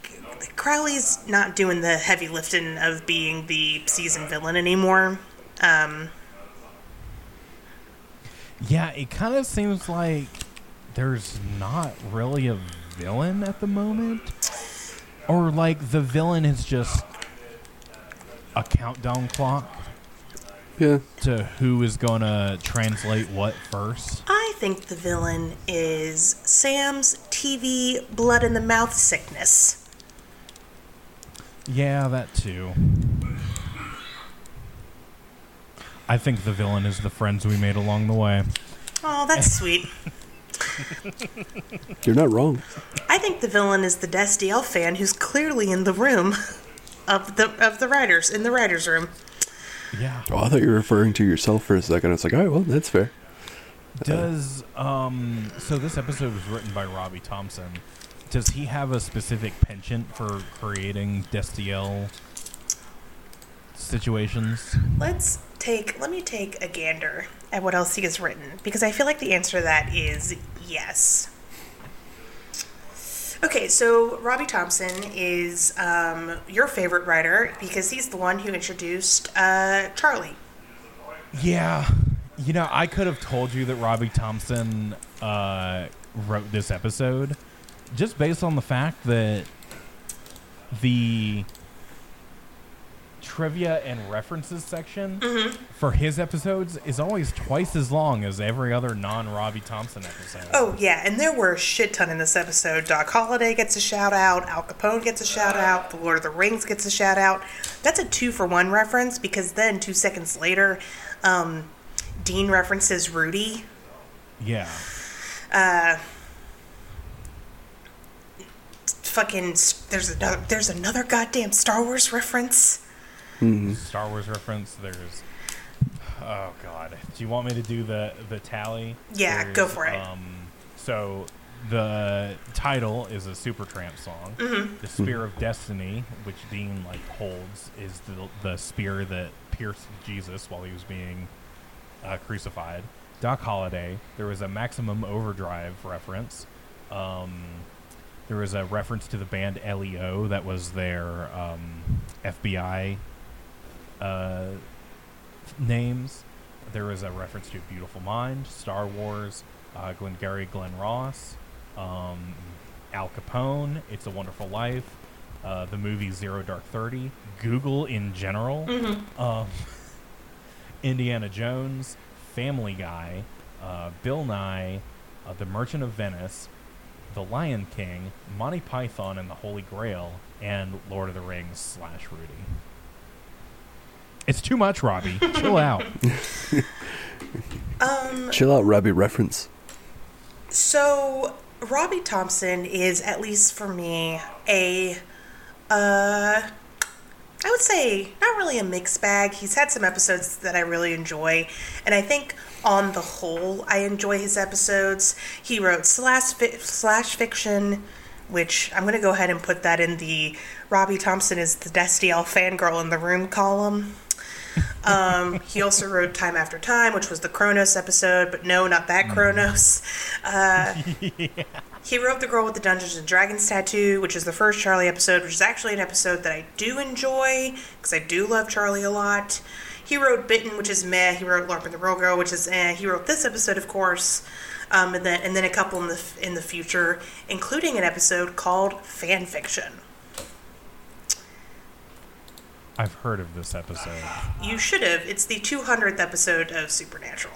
Crowley's not doing the heavy lifting of being the season villain anymore. Um, Yeah, it kind of seems like there's not really a villain at the moment. Or like the villain is just a countdown clock yeah. to who is going to translate what first. I think the villain is Sam's TV blood in the mouth sickness. Yeah, that too. I think the villain is the friends we made along the way. Oh, that's sweet. You're not wrong. I think the villain is the Destiel fan who's clearly in the room of the of the writers in the writers' room. Yeah. Oh, I thought you were referring to yourself for a second. It's like, all right, well, that's fair. Does um so this episode was written by Robbie Thompson. Does he have a specific penchant for creating Destiel situations? Let's take let me take a gander at what else he has written because I feel like the answer to that is yes. Okay, so Robbie Thompson is um, your favorite writer because he's the one who introduced uh, Charlie. Yeah. You know, I could have told you that Robbie Thompson uh, wrote this episode just based on the fact that the trivia and references section for his episodes is always twice as long as every other non Robbie Thompson episode. Oh yeah, and there were a shit ton in this episode. Doc Holliday gets a shout out. Al Capone gets a shout out. The Lord of the Rings gets a shout out. That's a two for one reference because then two seconds later, um, Dean references Rudy. Yeah. Uh, fucking, there's another, there's another goddamn Star Wars reference. Star Wars reference. There's. Oh God. Do you want me to do the the tally? Yeah, There's, go for it. Um, so the title is a Supertramp song. Mm-hmm. The Spear of Destiny, which Dean like holds, is the the spear that pierced Jesus while he was being uh, crucified. Doc Holliday. There was a Maximum Overdrive reference. Um, there was a reference to the band LEO that was their um, FBI uh, names. There was a reference to Beautiful Mind, Star Wars, uh, Glengarry Glen Ross, um, Al Capone, It's a Wonderful Life, uh, the movie Zero Dark Thirty, Google in general, um, Indiana Jones, Family Guy, uh, Bill Nye, uh, The Merchant of Venice, The Lion King, Monty Python and the Holy Grail, and Lord of the Rings slash Rudy. It's too much, Robbie. Chill out. Um, Chill out, Robbie reference. So Robbie Thompson is, at least for me, a uh I would say not really a mixed bag. He's had some episodes that I really enjoy, and I think on the whole I enjoy his episodes. He wrote slash fi- slash fiction, which I'm going to go ahead and put that in the Robbie Thompson is the Destiel fangirl in the room column. Um, he also wrote Time After Time, which was the Kronos episode, but no, not that Kronos. Uh, He wrote The Girl with the Dungeons and Dragons Tattoo, which is the first Charlie episode, which is actually an episode that I do enjoy because I do love Charlie a lot. He wrote Bitten, which is meh. He wrote LARP and the Real Girl, which is eh. He wrote this episode, of course, um, and then and then a couple in the in the future, including an episode called Fan Fiction. I've heard of this episode. You should have. It's the 200th episode of Supernatural.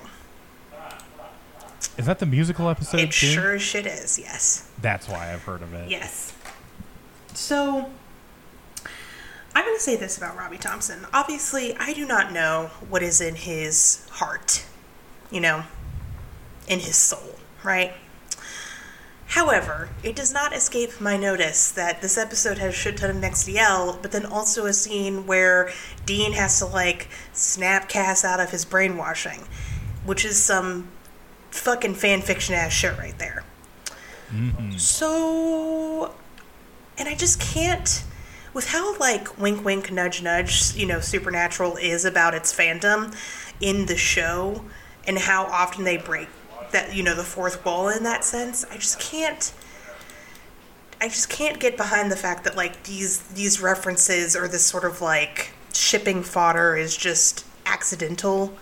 Is that the musical episode It too? sure as shit is. Yes. That's why I've heard of it. Yes. So, I'm going to say this about Robbie Thompson. Obviously, I do not know what is in his heart, you know, in his soul, right? However, it does not escape my notice that this episode has a shit ton of Megstiel, but then also a scene where Dean has to, like, snap Cass out of his brainwashing, which is some fucking fan fiction ass shit right there. Mm-hmm. So, and I just can't, with how like wink wink nudge nudge, you know, Supernatural is about its fandom in the show and how often they break that, you know, the fourth wall in that sense. I just can't. I just can't get behind the fact that like these these references or this sort of like shipping fodder is just accidental.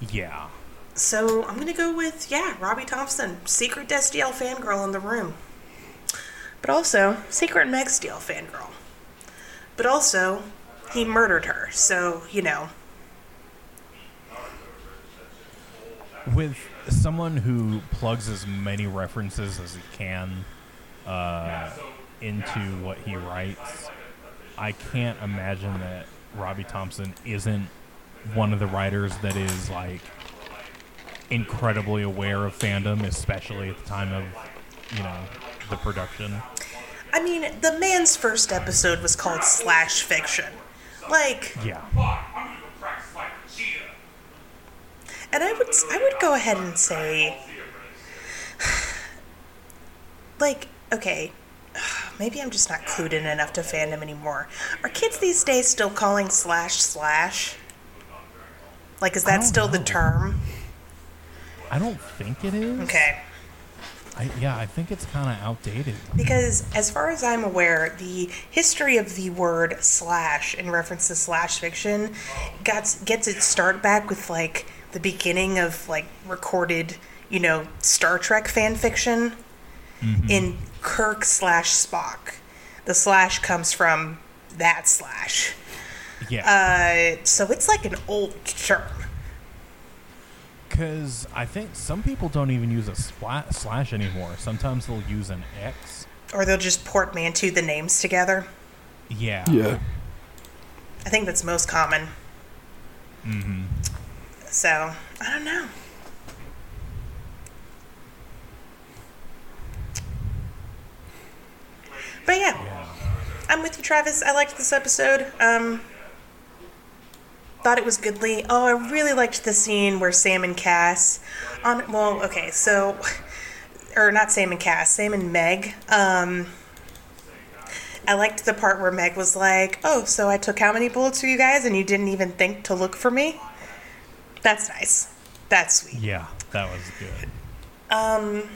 Yeah. So I'm gonna go with yeah, Robbie Thompson, secret Destiel fangirl in the room, but also secret Megstiel fangirl. But also, he murdered her, so you know. With someone who plugs as many references as he can uh, into what he writes, I can't imagine that Robbie Thompson isn't one of the writers that is like incredibly aware of fandom, especially at the time of you know the production. I mean, the man's first episode was called Slash Fiction, like, Yeah. And I would I would go ahead and say, like, okay. Maybe I'm just not clued in enough to fandom anymore. Are kids these days still calling slash slash? Like, is that still the term? I don't think it is. Okay. I, yeah, I think it's kind of outdated. Because, as far as I'm aware, the history of the word slash in reference to slash fiction gets, gets its start back with, like, the beginning of, like, recorded, you know, Star Trek fan fiction in Kirk slash Spock. The slash comes from that slash. Yeah. Uh, so it's like an old term. Because I think some people don't even use a spla- slash anymore. Sometimes they'll use an X. Or they'll just portmanteau the names together. Yeah. Yeah. I think that's most common. hmm So, I don't know. But yeah. I'm with you, Travis. I liked this episode. Um, thought it was goodly. Oh, I really liked the scene where Sam and Cass on. Well, okay, so, or not Sam and Cass, Sam and Meg. Um, I liked the part where Meg was like, "Oh, so I took how many bullets for you guys, and you didn't even think to look for me." That's nice. That's sweet. Yeah, that was good. Um,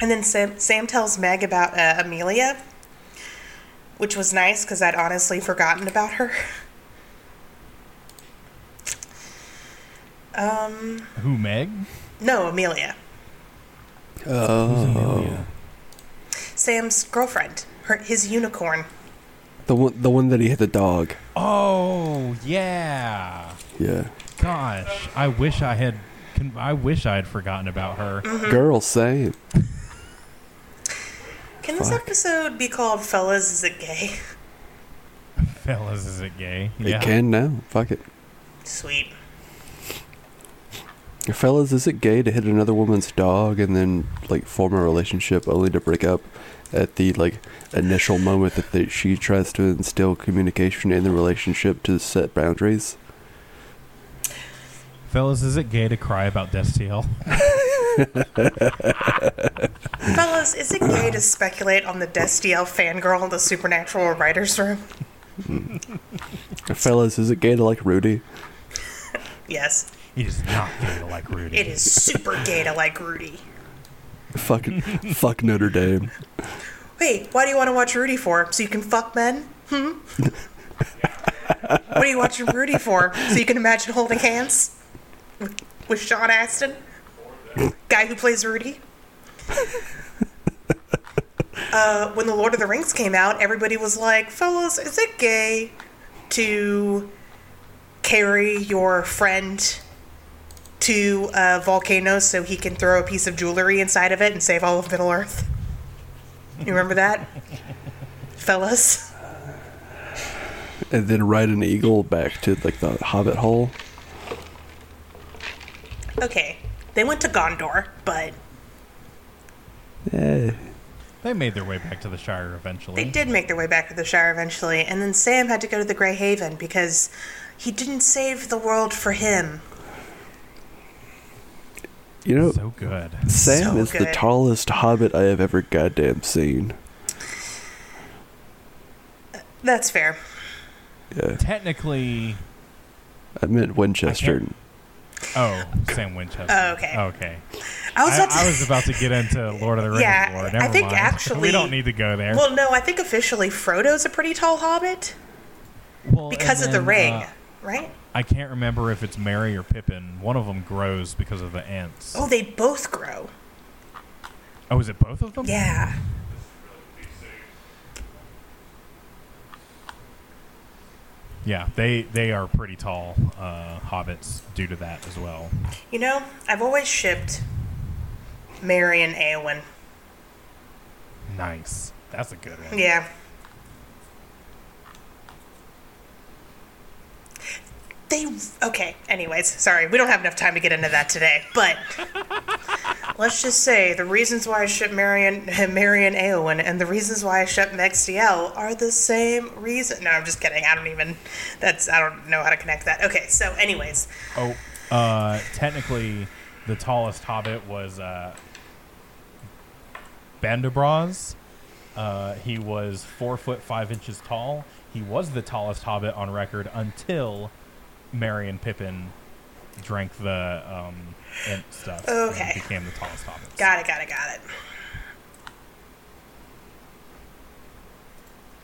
and then Sam, Sam tells Meg about uh, Amelia, which was nice because I'd honestly forgotten about her. Um, Who, Meg? no, Amelia, Oh, Amelia? Sam's girlfriend, her his unicorn. the one, the one that he hit the dog. Oh, yeah. Yeah, Gosh, I wish I had. I wish I had forgotten about her. Mm-hmm. girl, same. Can this Fuck. episode be called "Fellas Is It Gay"? Fellas, is it gay? It can now. Fuck it. Sweet. Fellas, is it gay to hit another woman's dog and then like form a relationship only to break up at the like initial moment that they, she tries to instill communication in the relationship to set boundaries? Fellas, is it gay to cry about Destiel? Fellas, is it gay to speculate on the Destiel fangirl in the supernatural writer's room? Fellas, is it gay to like Rudy? Yes. It is not gay to like Rudy. It is super gay to like Rudy. Fuck, fuck Notre Dame. Wait, why do you want to watch Rudy for? So you can fuck men? Hmm? what are you watching Rudy for? So you can imagine holding hands? With, with Sean Astin? Guy who plays Rudy? Uh, when The Lord of the Rings came out, everybody was like, fellas, is it gay to carry your friend to a volcano so he can throw a piece of jewelry inside of it and save all of Middle Earth? You remember that? Fellas? And then ride an eagle back to like the Hobbit hole. Okay. They went to Gondor, but Eh, They made their way back to the Shire eventually. they did make their way back to the Shire eventually, and then Sam had to go to the Grey Haven because he didn't save the world for him. You know, So good. Sam so is the tallest hobbit I have ever goddamn seen. That's fair. Yeah, Technically, I meant Winchester. can't- oh, Sam Winchester. Oh, okay. Okay. I was I, about to I was about to get into Lord of the Rings Yeah, lore. I Never think mind. actually- we don't need to go there. Well, no, I think officially Frodo's a pretty tall hobbit Well, because and of the ring, uh, right? I can't remember if it's Merry or Pippin. One of them grows because of the Ents. Oh, they both grow. Oh, is it both of them? Yeah. Yeah, they they are pretty tall uh, hobbits due to that as well. You know, I've always shipped Merry and Eowyn. Nice. That's a good one. Yeah. They okay. Anyways, sorry, we don't have enough time to get into that today. But let's just say the reasons why I ship Marion, Marion Eowyn and the reasons why I ship Megstiel are the same reason. No, I'm just kidding. I don't even. That's I don't know how to connect that. Okay, so anyways, Oh, uh, technically, the tallest hobbit was uh, Bandobras. Uh, he was four foot five inches tall. He was the tallest hobbit on record until Merry and Pippin drank the um, Ent stuff Okay. and became the tallest hobbits. got it, got it, got it.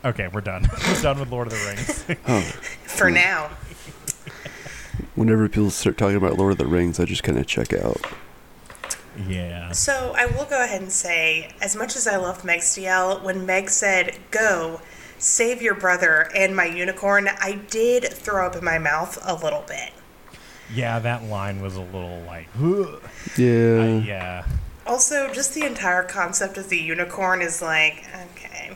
Okay, we're done. we're done with Lord of the Rings. Oh, For now, whenever people start talking about Lord of the Rings, I just kind of check out. yeah. So I will go ahead and say, as much as I loved Megstiel, when Meg said, "Go, save your brother and my unicorn," I did throw up in my mouth a little bit. Yeah, that line was a little like, "Ugh." Yeah. I- yeah. Also, just the entire concept of the unicorn is like, okay,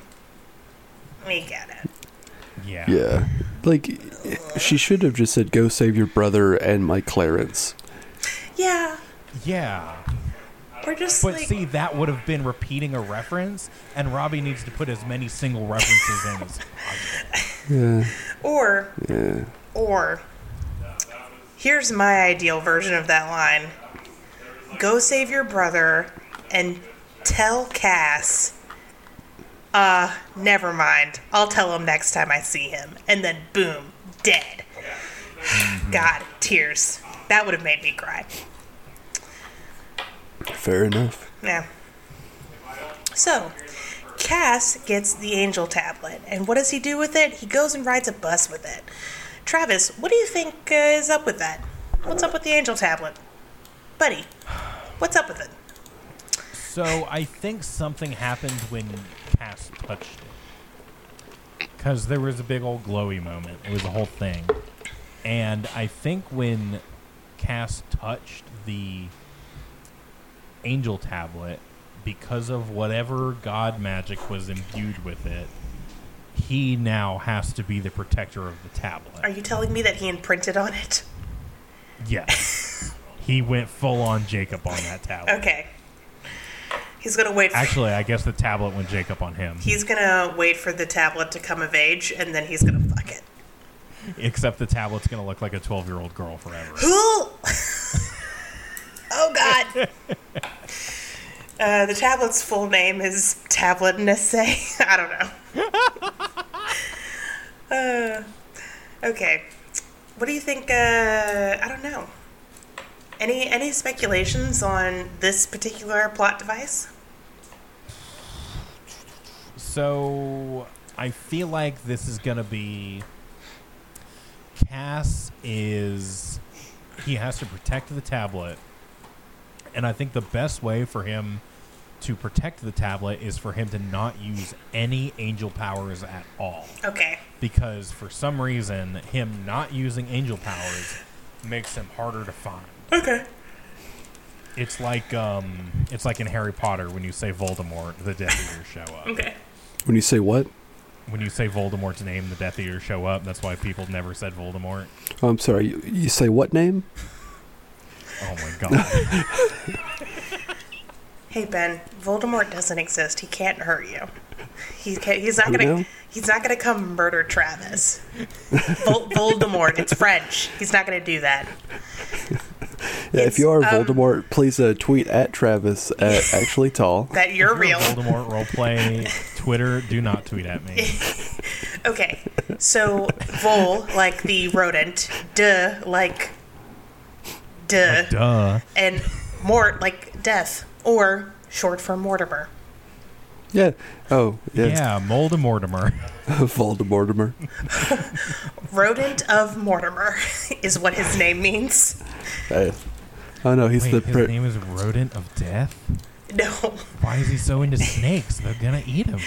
we get it. Yeah. Yeah. Like, she should have just said, go save your brother and my Clarence. Yeah, Yeah. Or just But like, see, that would have been repeating a reference, and Robbie needs to put as many single references in as possible. Yeah. or Yeah. or here's my ideal version of that line: Go save your brother and tell Cass. Uh, never mind. I'll tell him next time I see him. And then boom, dead. God, tears. That would have made me cry. Fair enough. Yeah. So, Cass gets the angel tablet, and what does he do with it? He goes and rides a bus with it. Travis, what do you think uh, is up with that? What's up with the angel tablet? Buddy, what's up with it? So I think something happened when Cass touched it. Because there was a big old glowy moment. It was a whole thing. And I think when Cass touched the angel tablet, because of whatever god magic was imbued with it, he now has to be the protector of the tablet. Are you telling me that he imprinted on it? Yes. he went full on Jacob on that tablet. Okay. He's gonna wait. For, Actually, I guess the tablet went Jacob on him. he's gonna wait for the tablet to come of age, and then he's gonna fuck it. Except the tablet's gonna look like a twelve-year-old girl forever. oh God! Uh, the tablet's full name is Tablet Nesse. I don't know. uh, okay. What do you think? Uh, I don't know. Any any speculations on this particular plot device? So I feel like this is gonna be Cass is he has to protect the tablet, and I think the best way for him to protect the tablet is for him to not use any angel powers at all. Okay. Because for some reason, him not using angel powers makes him harder to find. Okay. It's like um, it's like in Harry Potter when you say Voldemort, the Death Eaters show up. Okay. When you say what? When you say Voldemort's name, the Death Eaters show up. That's why people never said Voldemort. Oh, I'm sorry. You, you say what name? Oh my god! Hey Ben, Voldemort doesn't exist. He can't hurt you. He can, he's not gonna now? he's not gonna come murder Travis. Vol- Voldemort, it's French. He's not gonna do that. Yeah, It's, if you are um, Voldemort, please uh, tweet at Travis at actually tall. That you're you're real. a Voldemort roleplay Twitter. Do not tweet at me. Okay, so Vol like the rodent, duh like duh, Duh. and Mort like death, or short for Mortimer. Yeah. Oh, yeah. Yeah, Mold Mortimer. Voldemortimer. Rodent of Mortimer is what his name means. Uh, oh no, he's Wait, the. his Pre- name is Rodent of Death. No. Why is he so into snakes? They're gonna eat him.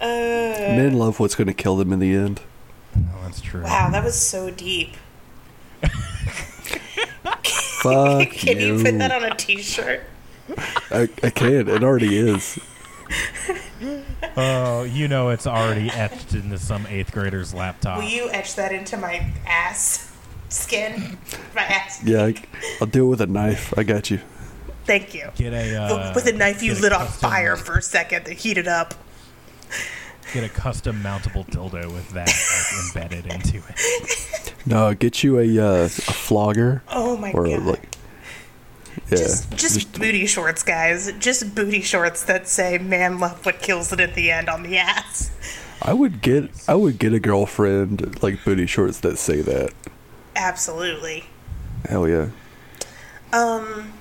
Uh, Men love what's going to kill them in the end. No, that's true. wow, that was so deep. Fuck Can you put that on a T-shirt? I, I can. It already is. Oh, you know it's already etched into some eighth grader's laptop. Will you etch that into my ass skin? My ass. Yeah, I, I'll do it with a knife. I got you. Thank you. Get a uh, With a knife you lit on fire for a second to heat it up. Get a custom mountable dildo with that like, embedded into it. No, get you a uh, a flogger Oh my or god. like. Yeah. just, just booty shorts, guys. Just booty shorts that say "Man, love what kills it at the end" on the ass. I would get I would get a girlfriend like booty shorts that say that. Absolutely. Hell yeah. Um,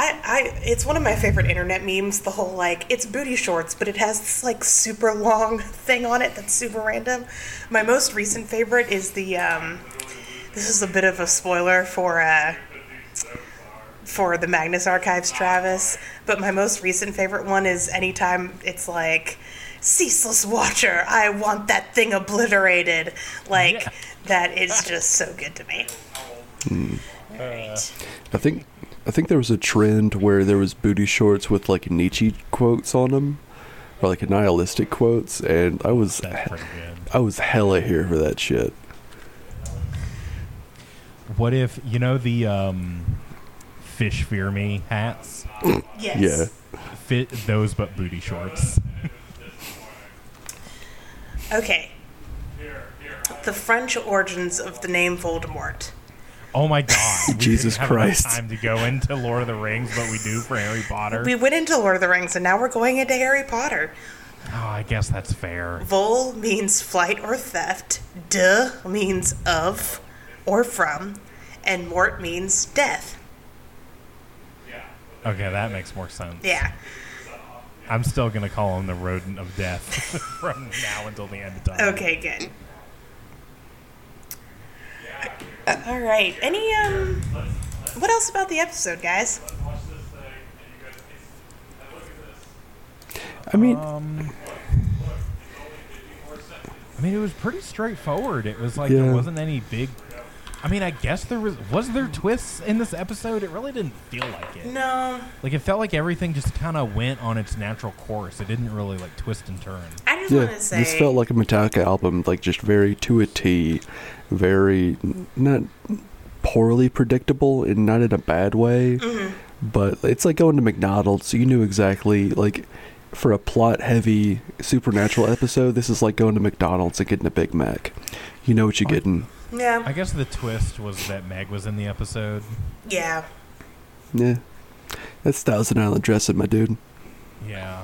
I, I, it's one of my favorite internet memes. The whole like, it's booty shorts, but it has this like super long thing on it that's super random. My most recent favorite is the. Um, this is a bit of a spoiler for uh, for the Magnus Archives, Travis. But my most recent favorite one is anytime it's like. Ceaseless Watcher, I want that thing obliterated. Like, Yeah. that is just so good to me. Alright. I think I think there was a trend where there was booty shorts with like Nietzsche quotes on them, or like nihilistic quotes, and I was That's pretty good. I was hella here for that shit. What if you know the um, fish fear me hats? Yes. Yeah. Fit those, but booty shorts. Okay. The French origins of the name Voldemort. Oh my god! We Jesus didn't have Christ. Time to go into Lord of the Rings, but we do for Harry Potter. We went into Lord of the Rings and now we're going into Harry Potter. oh, I guess that's fair. Vol means flight or theft. De means of or from. And mort means death. Yeah. Okay, that makes more sense. Yeah. I'm still gonna call him the rodent of death from now until the end of time. Okay, good. All right. Any um what else about the episode, guys? I mean, Um, I mean, it was pretty straightforward. It was like Yeah. there wasn't any big. I mean, I guess there was. Was there twists in this episode? It really didn't feel like it. No. Like it felt like everything just kind of went on its natural course. It didn't really like twist and turn. I just yeah, want to say this felt like a Metallica album, like just very to a T, very not poorly predictable and not in a bad way, Mm-hmm. but it's like going to McDonald's. You knew exactly like for a plot heavy supernatural episode, this is like going to McDonald's and getting a Big Mac. You know what you're getting. Yeah. I guess the twist was that Meg was in the episode. Yeah. Yeah. That's Thousand Island dressing, my dude. Yeah.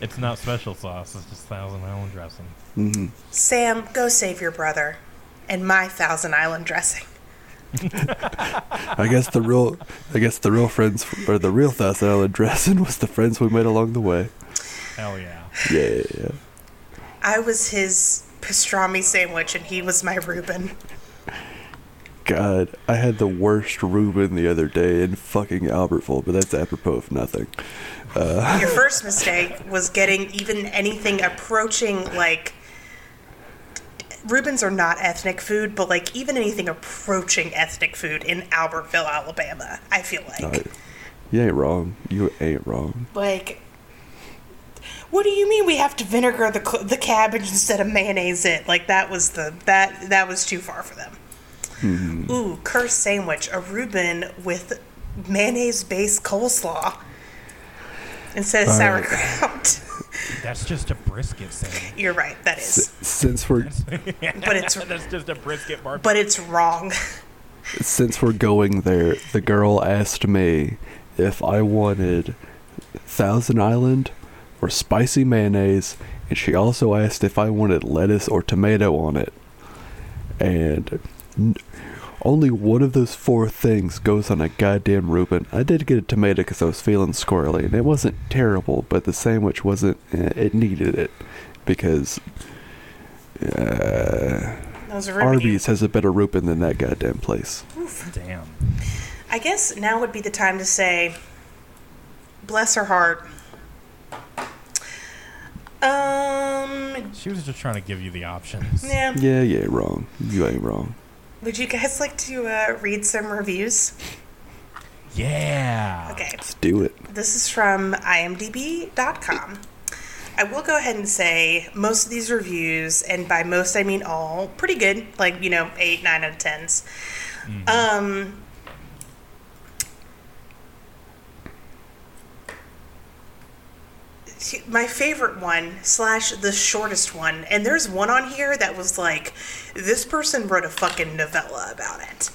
It's not special sauce. It's just Thousand Island dressing. hmm Sam, go save your brother and my Thousand Island dressing. I guess the real, I guess the real friends or the real Thousand Island dressing was the friends we made along the way. Hell yeah. Yeah. I was his pastrami sandwich and he was my Reuben. God, I had the worst Reuben the other day in fucking Albertville, but that's apropos of nothing. Your first mistake was getting even anything approaching like Reubens are not ethnic food, but like even anything approaching ethnic food in Albertville, Alabama. I feel like Uh, you ain't wrong. You ain't wrong. like. What do you mean we have to vinegar the the cabbage instead of mayonnaise it? Like that was the that that was too far for them. Ooh, cursed sandwich, a Reuben with mayonnaise based coleslaw instead of All right. sauerkraut. That's just a brisket sandwich. You're right, that is. S- since we're But it's That's just a brisket barbecue. but it's wrong. since we're going there, the girl asked me if I wanted Thousand Island or spicy mayonnaise, and she also asked if I wanted lettuce or tomato on it. And n- only one of those four things goes on a goddamn Reuben. I did get a tomato because I was feeling squirrely, and it wasn't terrible, but the sandwich wasn't. eh, It needed it because uh, Those are Reuben. Arby's has a better Reuben than that goddamn place. Damn. I guess now would be the time to say, bless her heart. Um, She was just trying to give you the options. yeah. Yeah, you ain't wrong. You ain't wrong. Would you guys like to uh, read some reviews? Yeah. Okay. Let's do it. This is from imdb.com. I will go ahead and say most of these reviews, and by most I mean all, pretty good. Like, you know, 8, 9 out of 10s. Um, my favorite one slash the shortest one and there's one on here that was like this person wrote a fucking novella about it.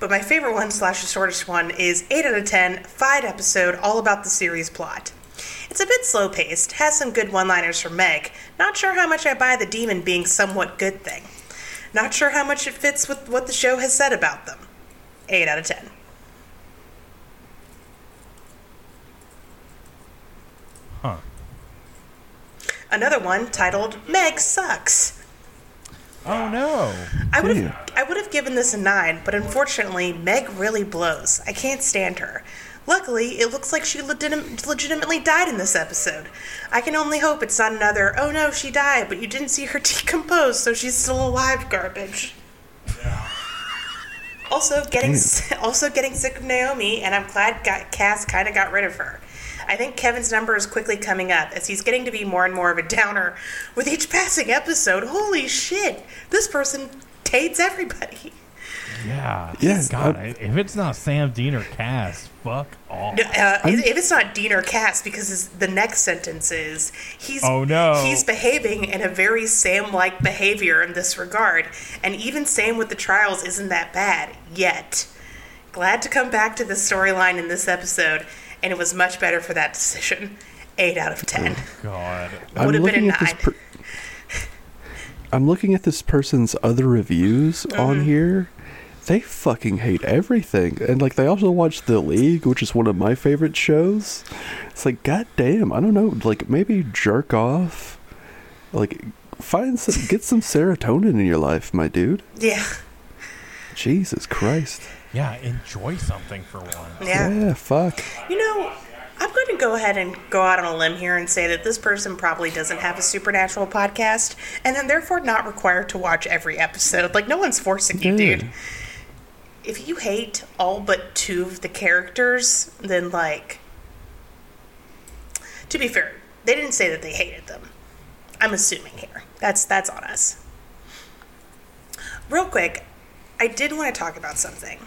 But my favorite one slash the shortest one is 8 out of 10 five episode all about the series plot. It's a bit slow paced has some good one liners from meg. Not sure how much i buy the demon being somewhat good thing. Not sure how much it fits with what the show has said about them. 8 out of 10 another one titled meg sucks Oh no. I would have I would have given this a nine, but unfortunately, Meg really blows. I can't stand her. Luckily, it looks like she legit- legitimately died in this episode. I can only hope it's not another, oh no, she died, but you didn't see her decompose, so she's still alive garbage. Also, getting also getting sick of Naomi, and I'm glad got, Cass kind of got rid of her. I think Kevin's number is quickly coming up as he's getting to be more and more of a downer with each passing episode. Holy shit! This person hates everybody. Yeah. Yeah, God, I- if it's not Sam Dean or Cass, fuck off. Uh, if it's not Dean or Cass, because the next sentence is he's Oh, no. he's behaving in a very Sam-like behavior in this regard, and even Sam with the trials isn't that bad yet. Glad to come back to the storyline in this episode, and it was much better for that decision. Eight out of ten. God. I'm Would have been a looking at this. nine. Per- I'm looking at this person's other reviews Mm-hmm. on here. They fucking hate everything, and like they also watch The League, which is one of my favorite shows. It's like, goddamn, I don't know, like maybe jerk off, like find some, get some serotonin in your life, my dude. Yeah, Jesus Christ. Yeah, enjoy something for once. yeah. Yeah, fuck. You know, I'm going to go ahead and go out on a limb here and say that this person probably doesn't have a supernatural podcast, and then therefore not required to watch every episode. Like, no one's forcing you, Yeah. dude. If you hate all but two of the characters, then, like, to be fair, they didn't say that they hated them. I'm assuming here. That's that's on us. Real quick, I did want to talk about something.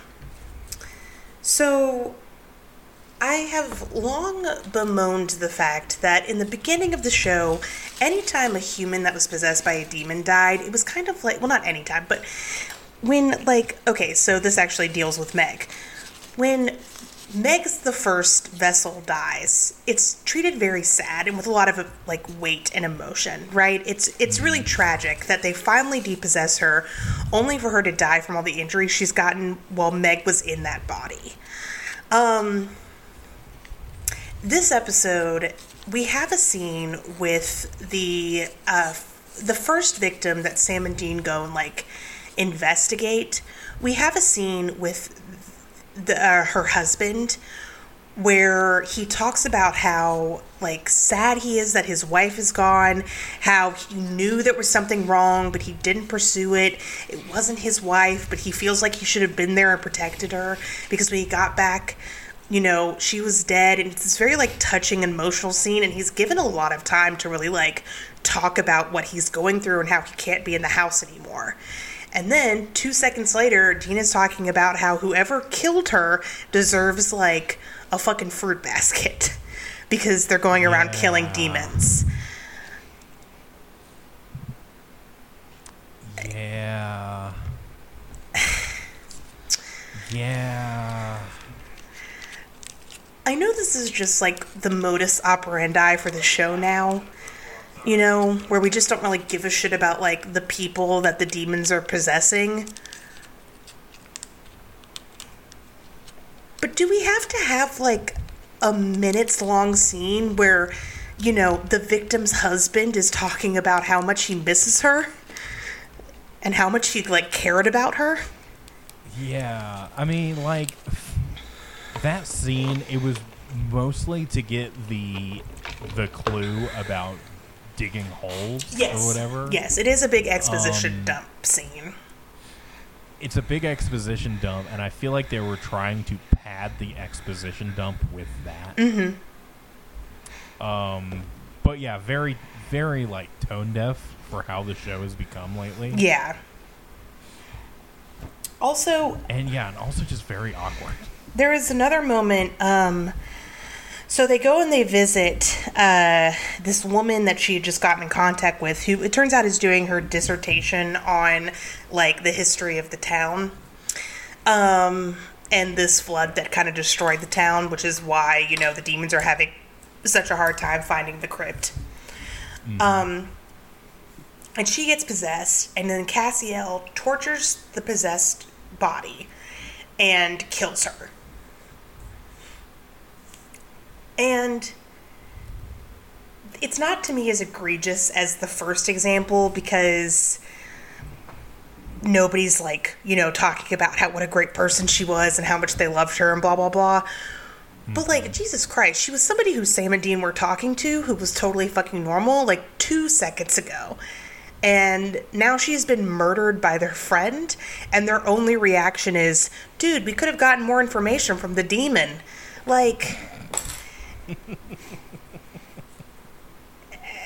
So, I have long bemoaned the fact that in the beginning of the show, anytime a human that was possessed by a demon died, it was kind of like, well, not anytime, but when like okay, so this actually deals with Meg. When Meg's the first vessel dies, it's treated very sad and with a lot of like weight and emotion, right? It's it's really tragic that they finally depossess her, only for her to die from all the injuries she's gotten while Meg was in that body. Um, this episode, we have a scene with the uh, the first victim that Sam and Dean go and like investigate. We have a scene with the, uh, her husband where he talks about how like sad he is that his wife is gone how he knew there was something wrong but he didn't pursue it. It wasn't his wife but he feels like he should have been there and protected her because when he got back you know she was dead and it's this very like touching emotional scene and he's given a lot of time to really like talk about what he's going through and how he can't be in the house anymore and then two seconds later, Dina's talking about how whoever killed her deserves like a fucking fruit basket because they're going around Yeah. killing demons. Yeah. yeah. I know this is just like the modus operandi for the show now. You know, where we just don't really give a shit about like the people that the demons are possessing. But do we have to have like a minutes long scene where, you know, the victim's husband is talking about how much he misses her and how much he like cared about her? Yeah. I mean, like that scene. It was mostly to get the the clue about digging holes Yes. or whatever. Yes, it is a big exposition Um, dump scene. It's a big exposition dump, and I feel like they were trying to pad the exposition dump with that. Mm-hmm. Um, but yeah, very, very like tone deaf for how the show has become lately. Yeah. Also, And yeah, and also just very awkward. there is another moment. Um, so they go and they visit uh, this woman that she had just gotten in contact with, who it turns out is doing her dissertation on like the history of the town, um, and this flood that kind of destroyed the town, which is why you know the demons are having such a hard time finding the crypt. Um, and she gets possessed, and then Castiel tortures the possessed body and kills her. And it's not to me as egregious as the first example because nobody's like, you know, talking about how what a great person she was and how much they loved her and blah blah blah. But like mm-hmm. Jesus Christ, she was somebody who Sam and Dean were talking to who was totally fucking normal like 2 seconds ago. And now she's been murdered by their friend and their only reaction is, "Dude, we could have gotten more information from the demon." Like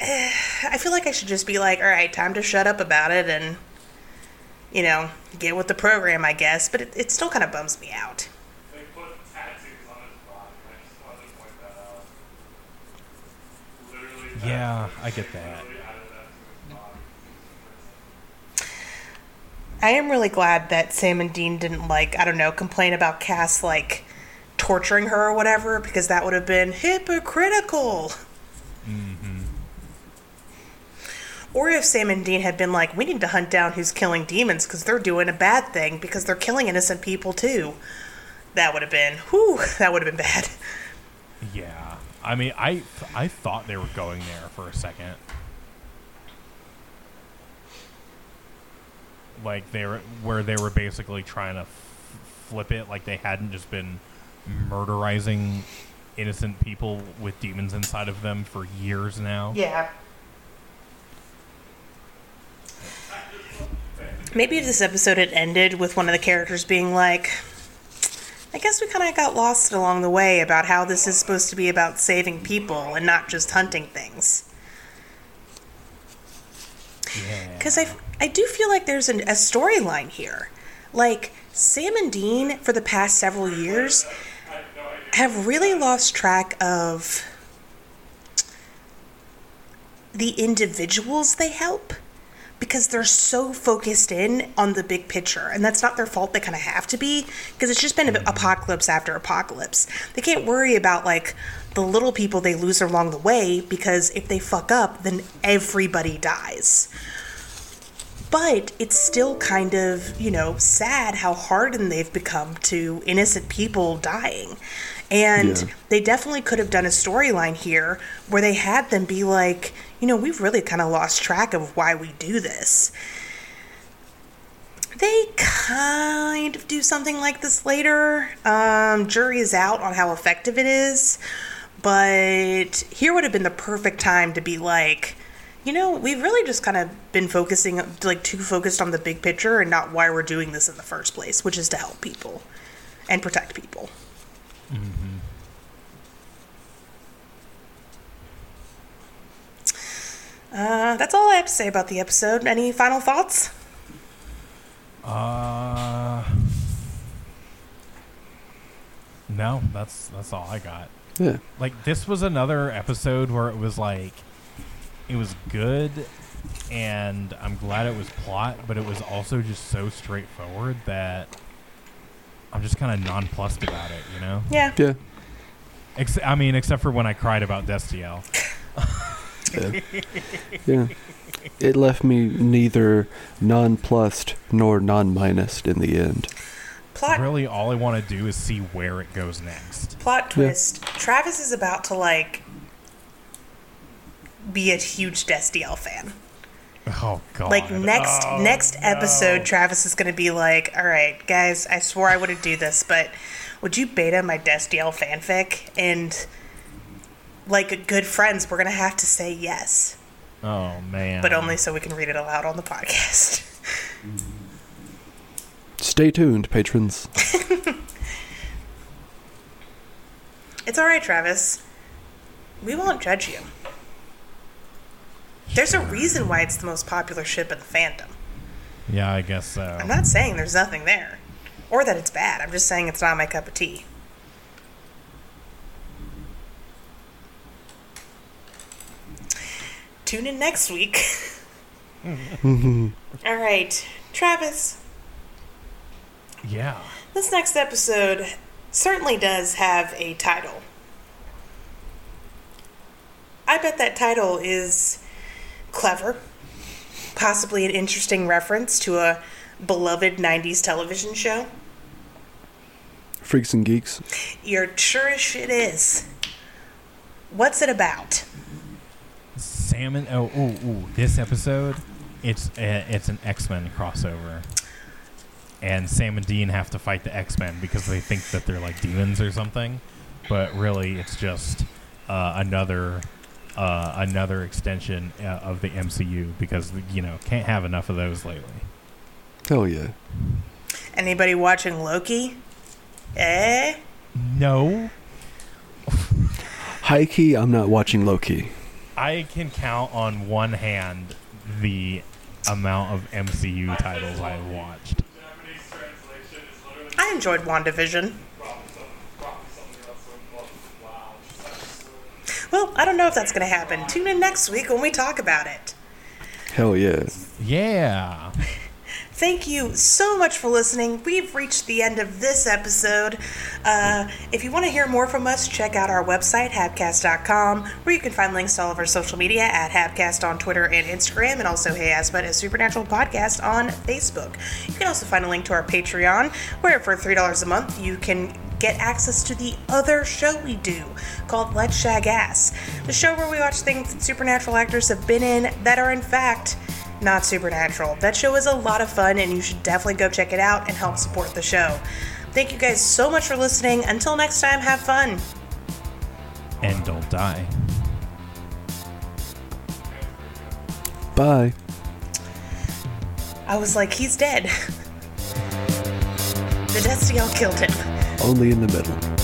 I feel like I should just be like, all right, time to shut up about it and, you know, get with the program, I guess. But it, it still kind of bums me out. They put tattoos on his body. I just wanted to point that out. Literally. Yeah, I get that. Literally added that to his body. I am really glad that Sam and Dean didn't, like, I don't know, complain about Cass, like, torturing her or whatever, because that would have been hypocritical. Mm-hmm. Or if Sam and Dean had been like, we need to hunt down who's killing demons because they're doing a bad thing because they're killing innocent people too. That would have been, whew, that would have been bad. Yeah, I mean, I I thought they were going there for a second. Like they were where they were basically trying to f- flip it, like they hadn't just been murderizing innocent people with demons inside of them for years now. Yeah. Maybe if this episode had ended with one of the characters being like, I guess we kind of got lost along the way about how this is supposed to be about saving people and not just hunting things. Yeah. Because I, I do feel like there's an, a storyline here. Like, Sam and Dean, for the past several years, have really lost track of the individuals they help because they're so focused in on the big picture. And that's not their fault. They kind of have to be because it's just been mm-hmm. apocalypse after apocalypse. They can't worry about like the little people they lose along the way because if they fuck up then everybody dies. But it's still kind of you know sad how hardened they've become to innocent people dying and Yeah. they definitely could have done a storyline here where they had them be like, you know, we've really kind of lost track of why we do this. They kind of do something like this later. Um, jury is out on how effective it is, but here would have been the perfect time to be like, you know, we've really just kind of been focusing, like, too focused on the big picture and not why we're doing this in the first place, which is to help people and protect people. Uh, that's all I have to say about the episode. Any final thoughts? Uh, no, that's that's all I got. Yeah. Like this was another episode where it was like, it was good, and I'm glad it was plot, but it was also just so straightforward that I'm just kind of nonplussed about it. You know, Yeah. Yeah. Ex- I mean, except for when I cried about Destiel. Yeah. yeah. It left me neither nonplussed nor non-minused in the end. Plot Really, all I want to do is see where it goes next. plot twist. Travis is about to like be a huge Destiel fan. Oh God! Like next Oh, next episode, no. Travis is going to be like, "All right, guys, I swore I wouldn't do this, but would you beta my Destiel fanfic?" And like good friends, we're going to have to say yes, Oh man! but only so we can read it aloud on the podcast. Stay tuned, patrons. It's all right, Travis. We won't judge you. There's a reason why it's the most popular ship in the fandom. Yeah, I guess so. I'm not saying there's nothing there, or that it's bad. I'm just saying it's not my cup of tea. Tune in next week. Mm-hmm. All right, Travis. Yeah. This next episode certainly does have a title. I bet that title is clever, possibly an interesting reference to a beloved 90s television show. Freaks and geeks. You're sure as shit is. What's it about? Salmon. Oh, ooh, ooh. This episode, it's a, it's an X Men crossover, and Sam and Dean have to fight the X Men because they think that they're like demons or something, but really it's just uh, another uh, another extension uh, of the MCU because you know can't have enough of those lately. Hell yeah. Anybody watching Loki? Eh? No, High key, I'm not watching Loki. I can count on one hand the amount of MCU titles I've watched. Japanese translation is literally I enjoyed WandaVision. probably some, probably something else. So, wow, just such a- Well, I don't know if that's going to happen. Tune in next week when we talk about it. Hell yeah. Yeah. Thank you so much for listening. We've reached the end of this episode. Uh, if you want to hear more from us, check out our website, habcast.com, where you can find links to all of our social media at Habcast on Twitter and Instagram, and also Hey Assbutt, a Supernatural podcast on Facebook. You can also find a link to our Patreon, where for $3 a month you can get access to the other show we do called Let's Shag Ass, the show where we watch things that supernatural actors have been in that are in fact not supernatural. That show is a lot of fun, and you should definitely go check it out and help support the show. Thank you guys so much for listening. Until next time, have fun. And don't die. Bye. I was like, he's dead. The Destiel killed him. Only in the middle.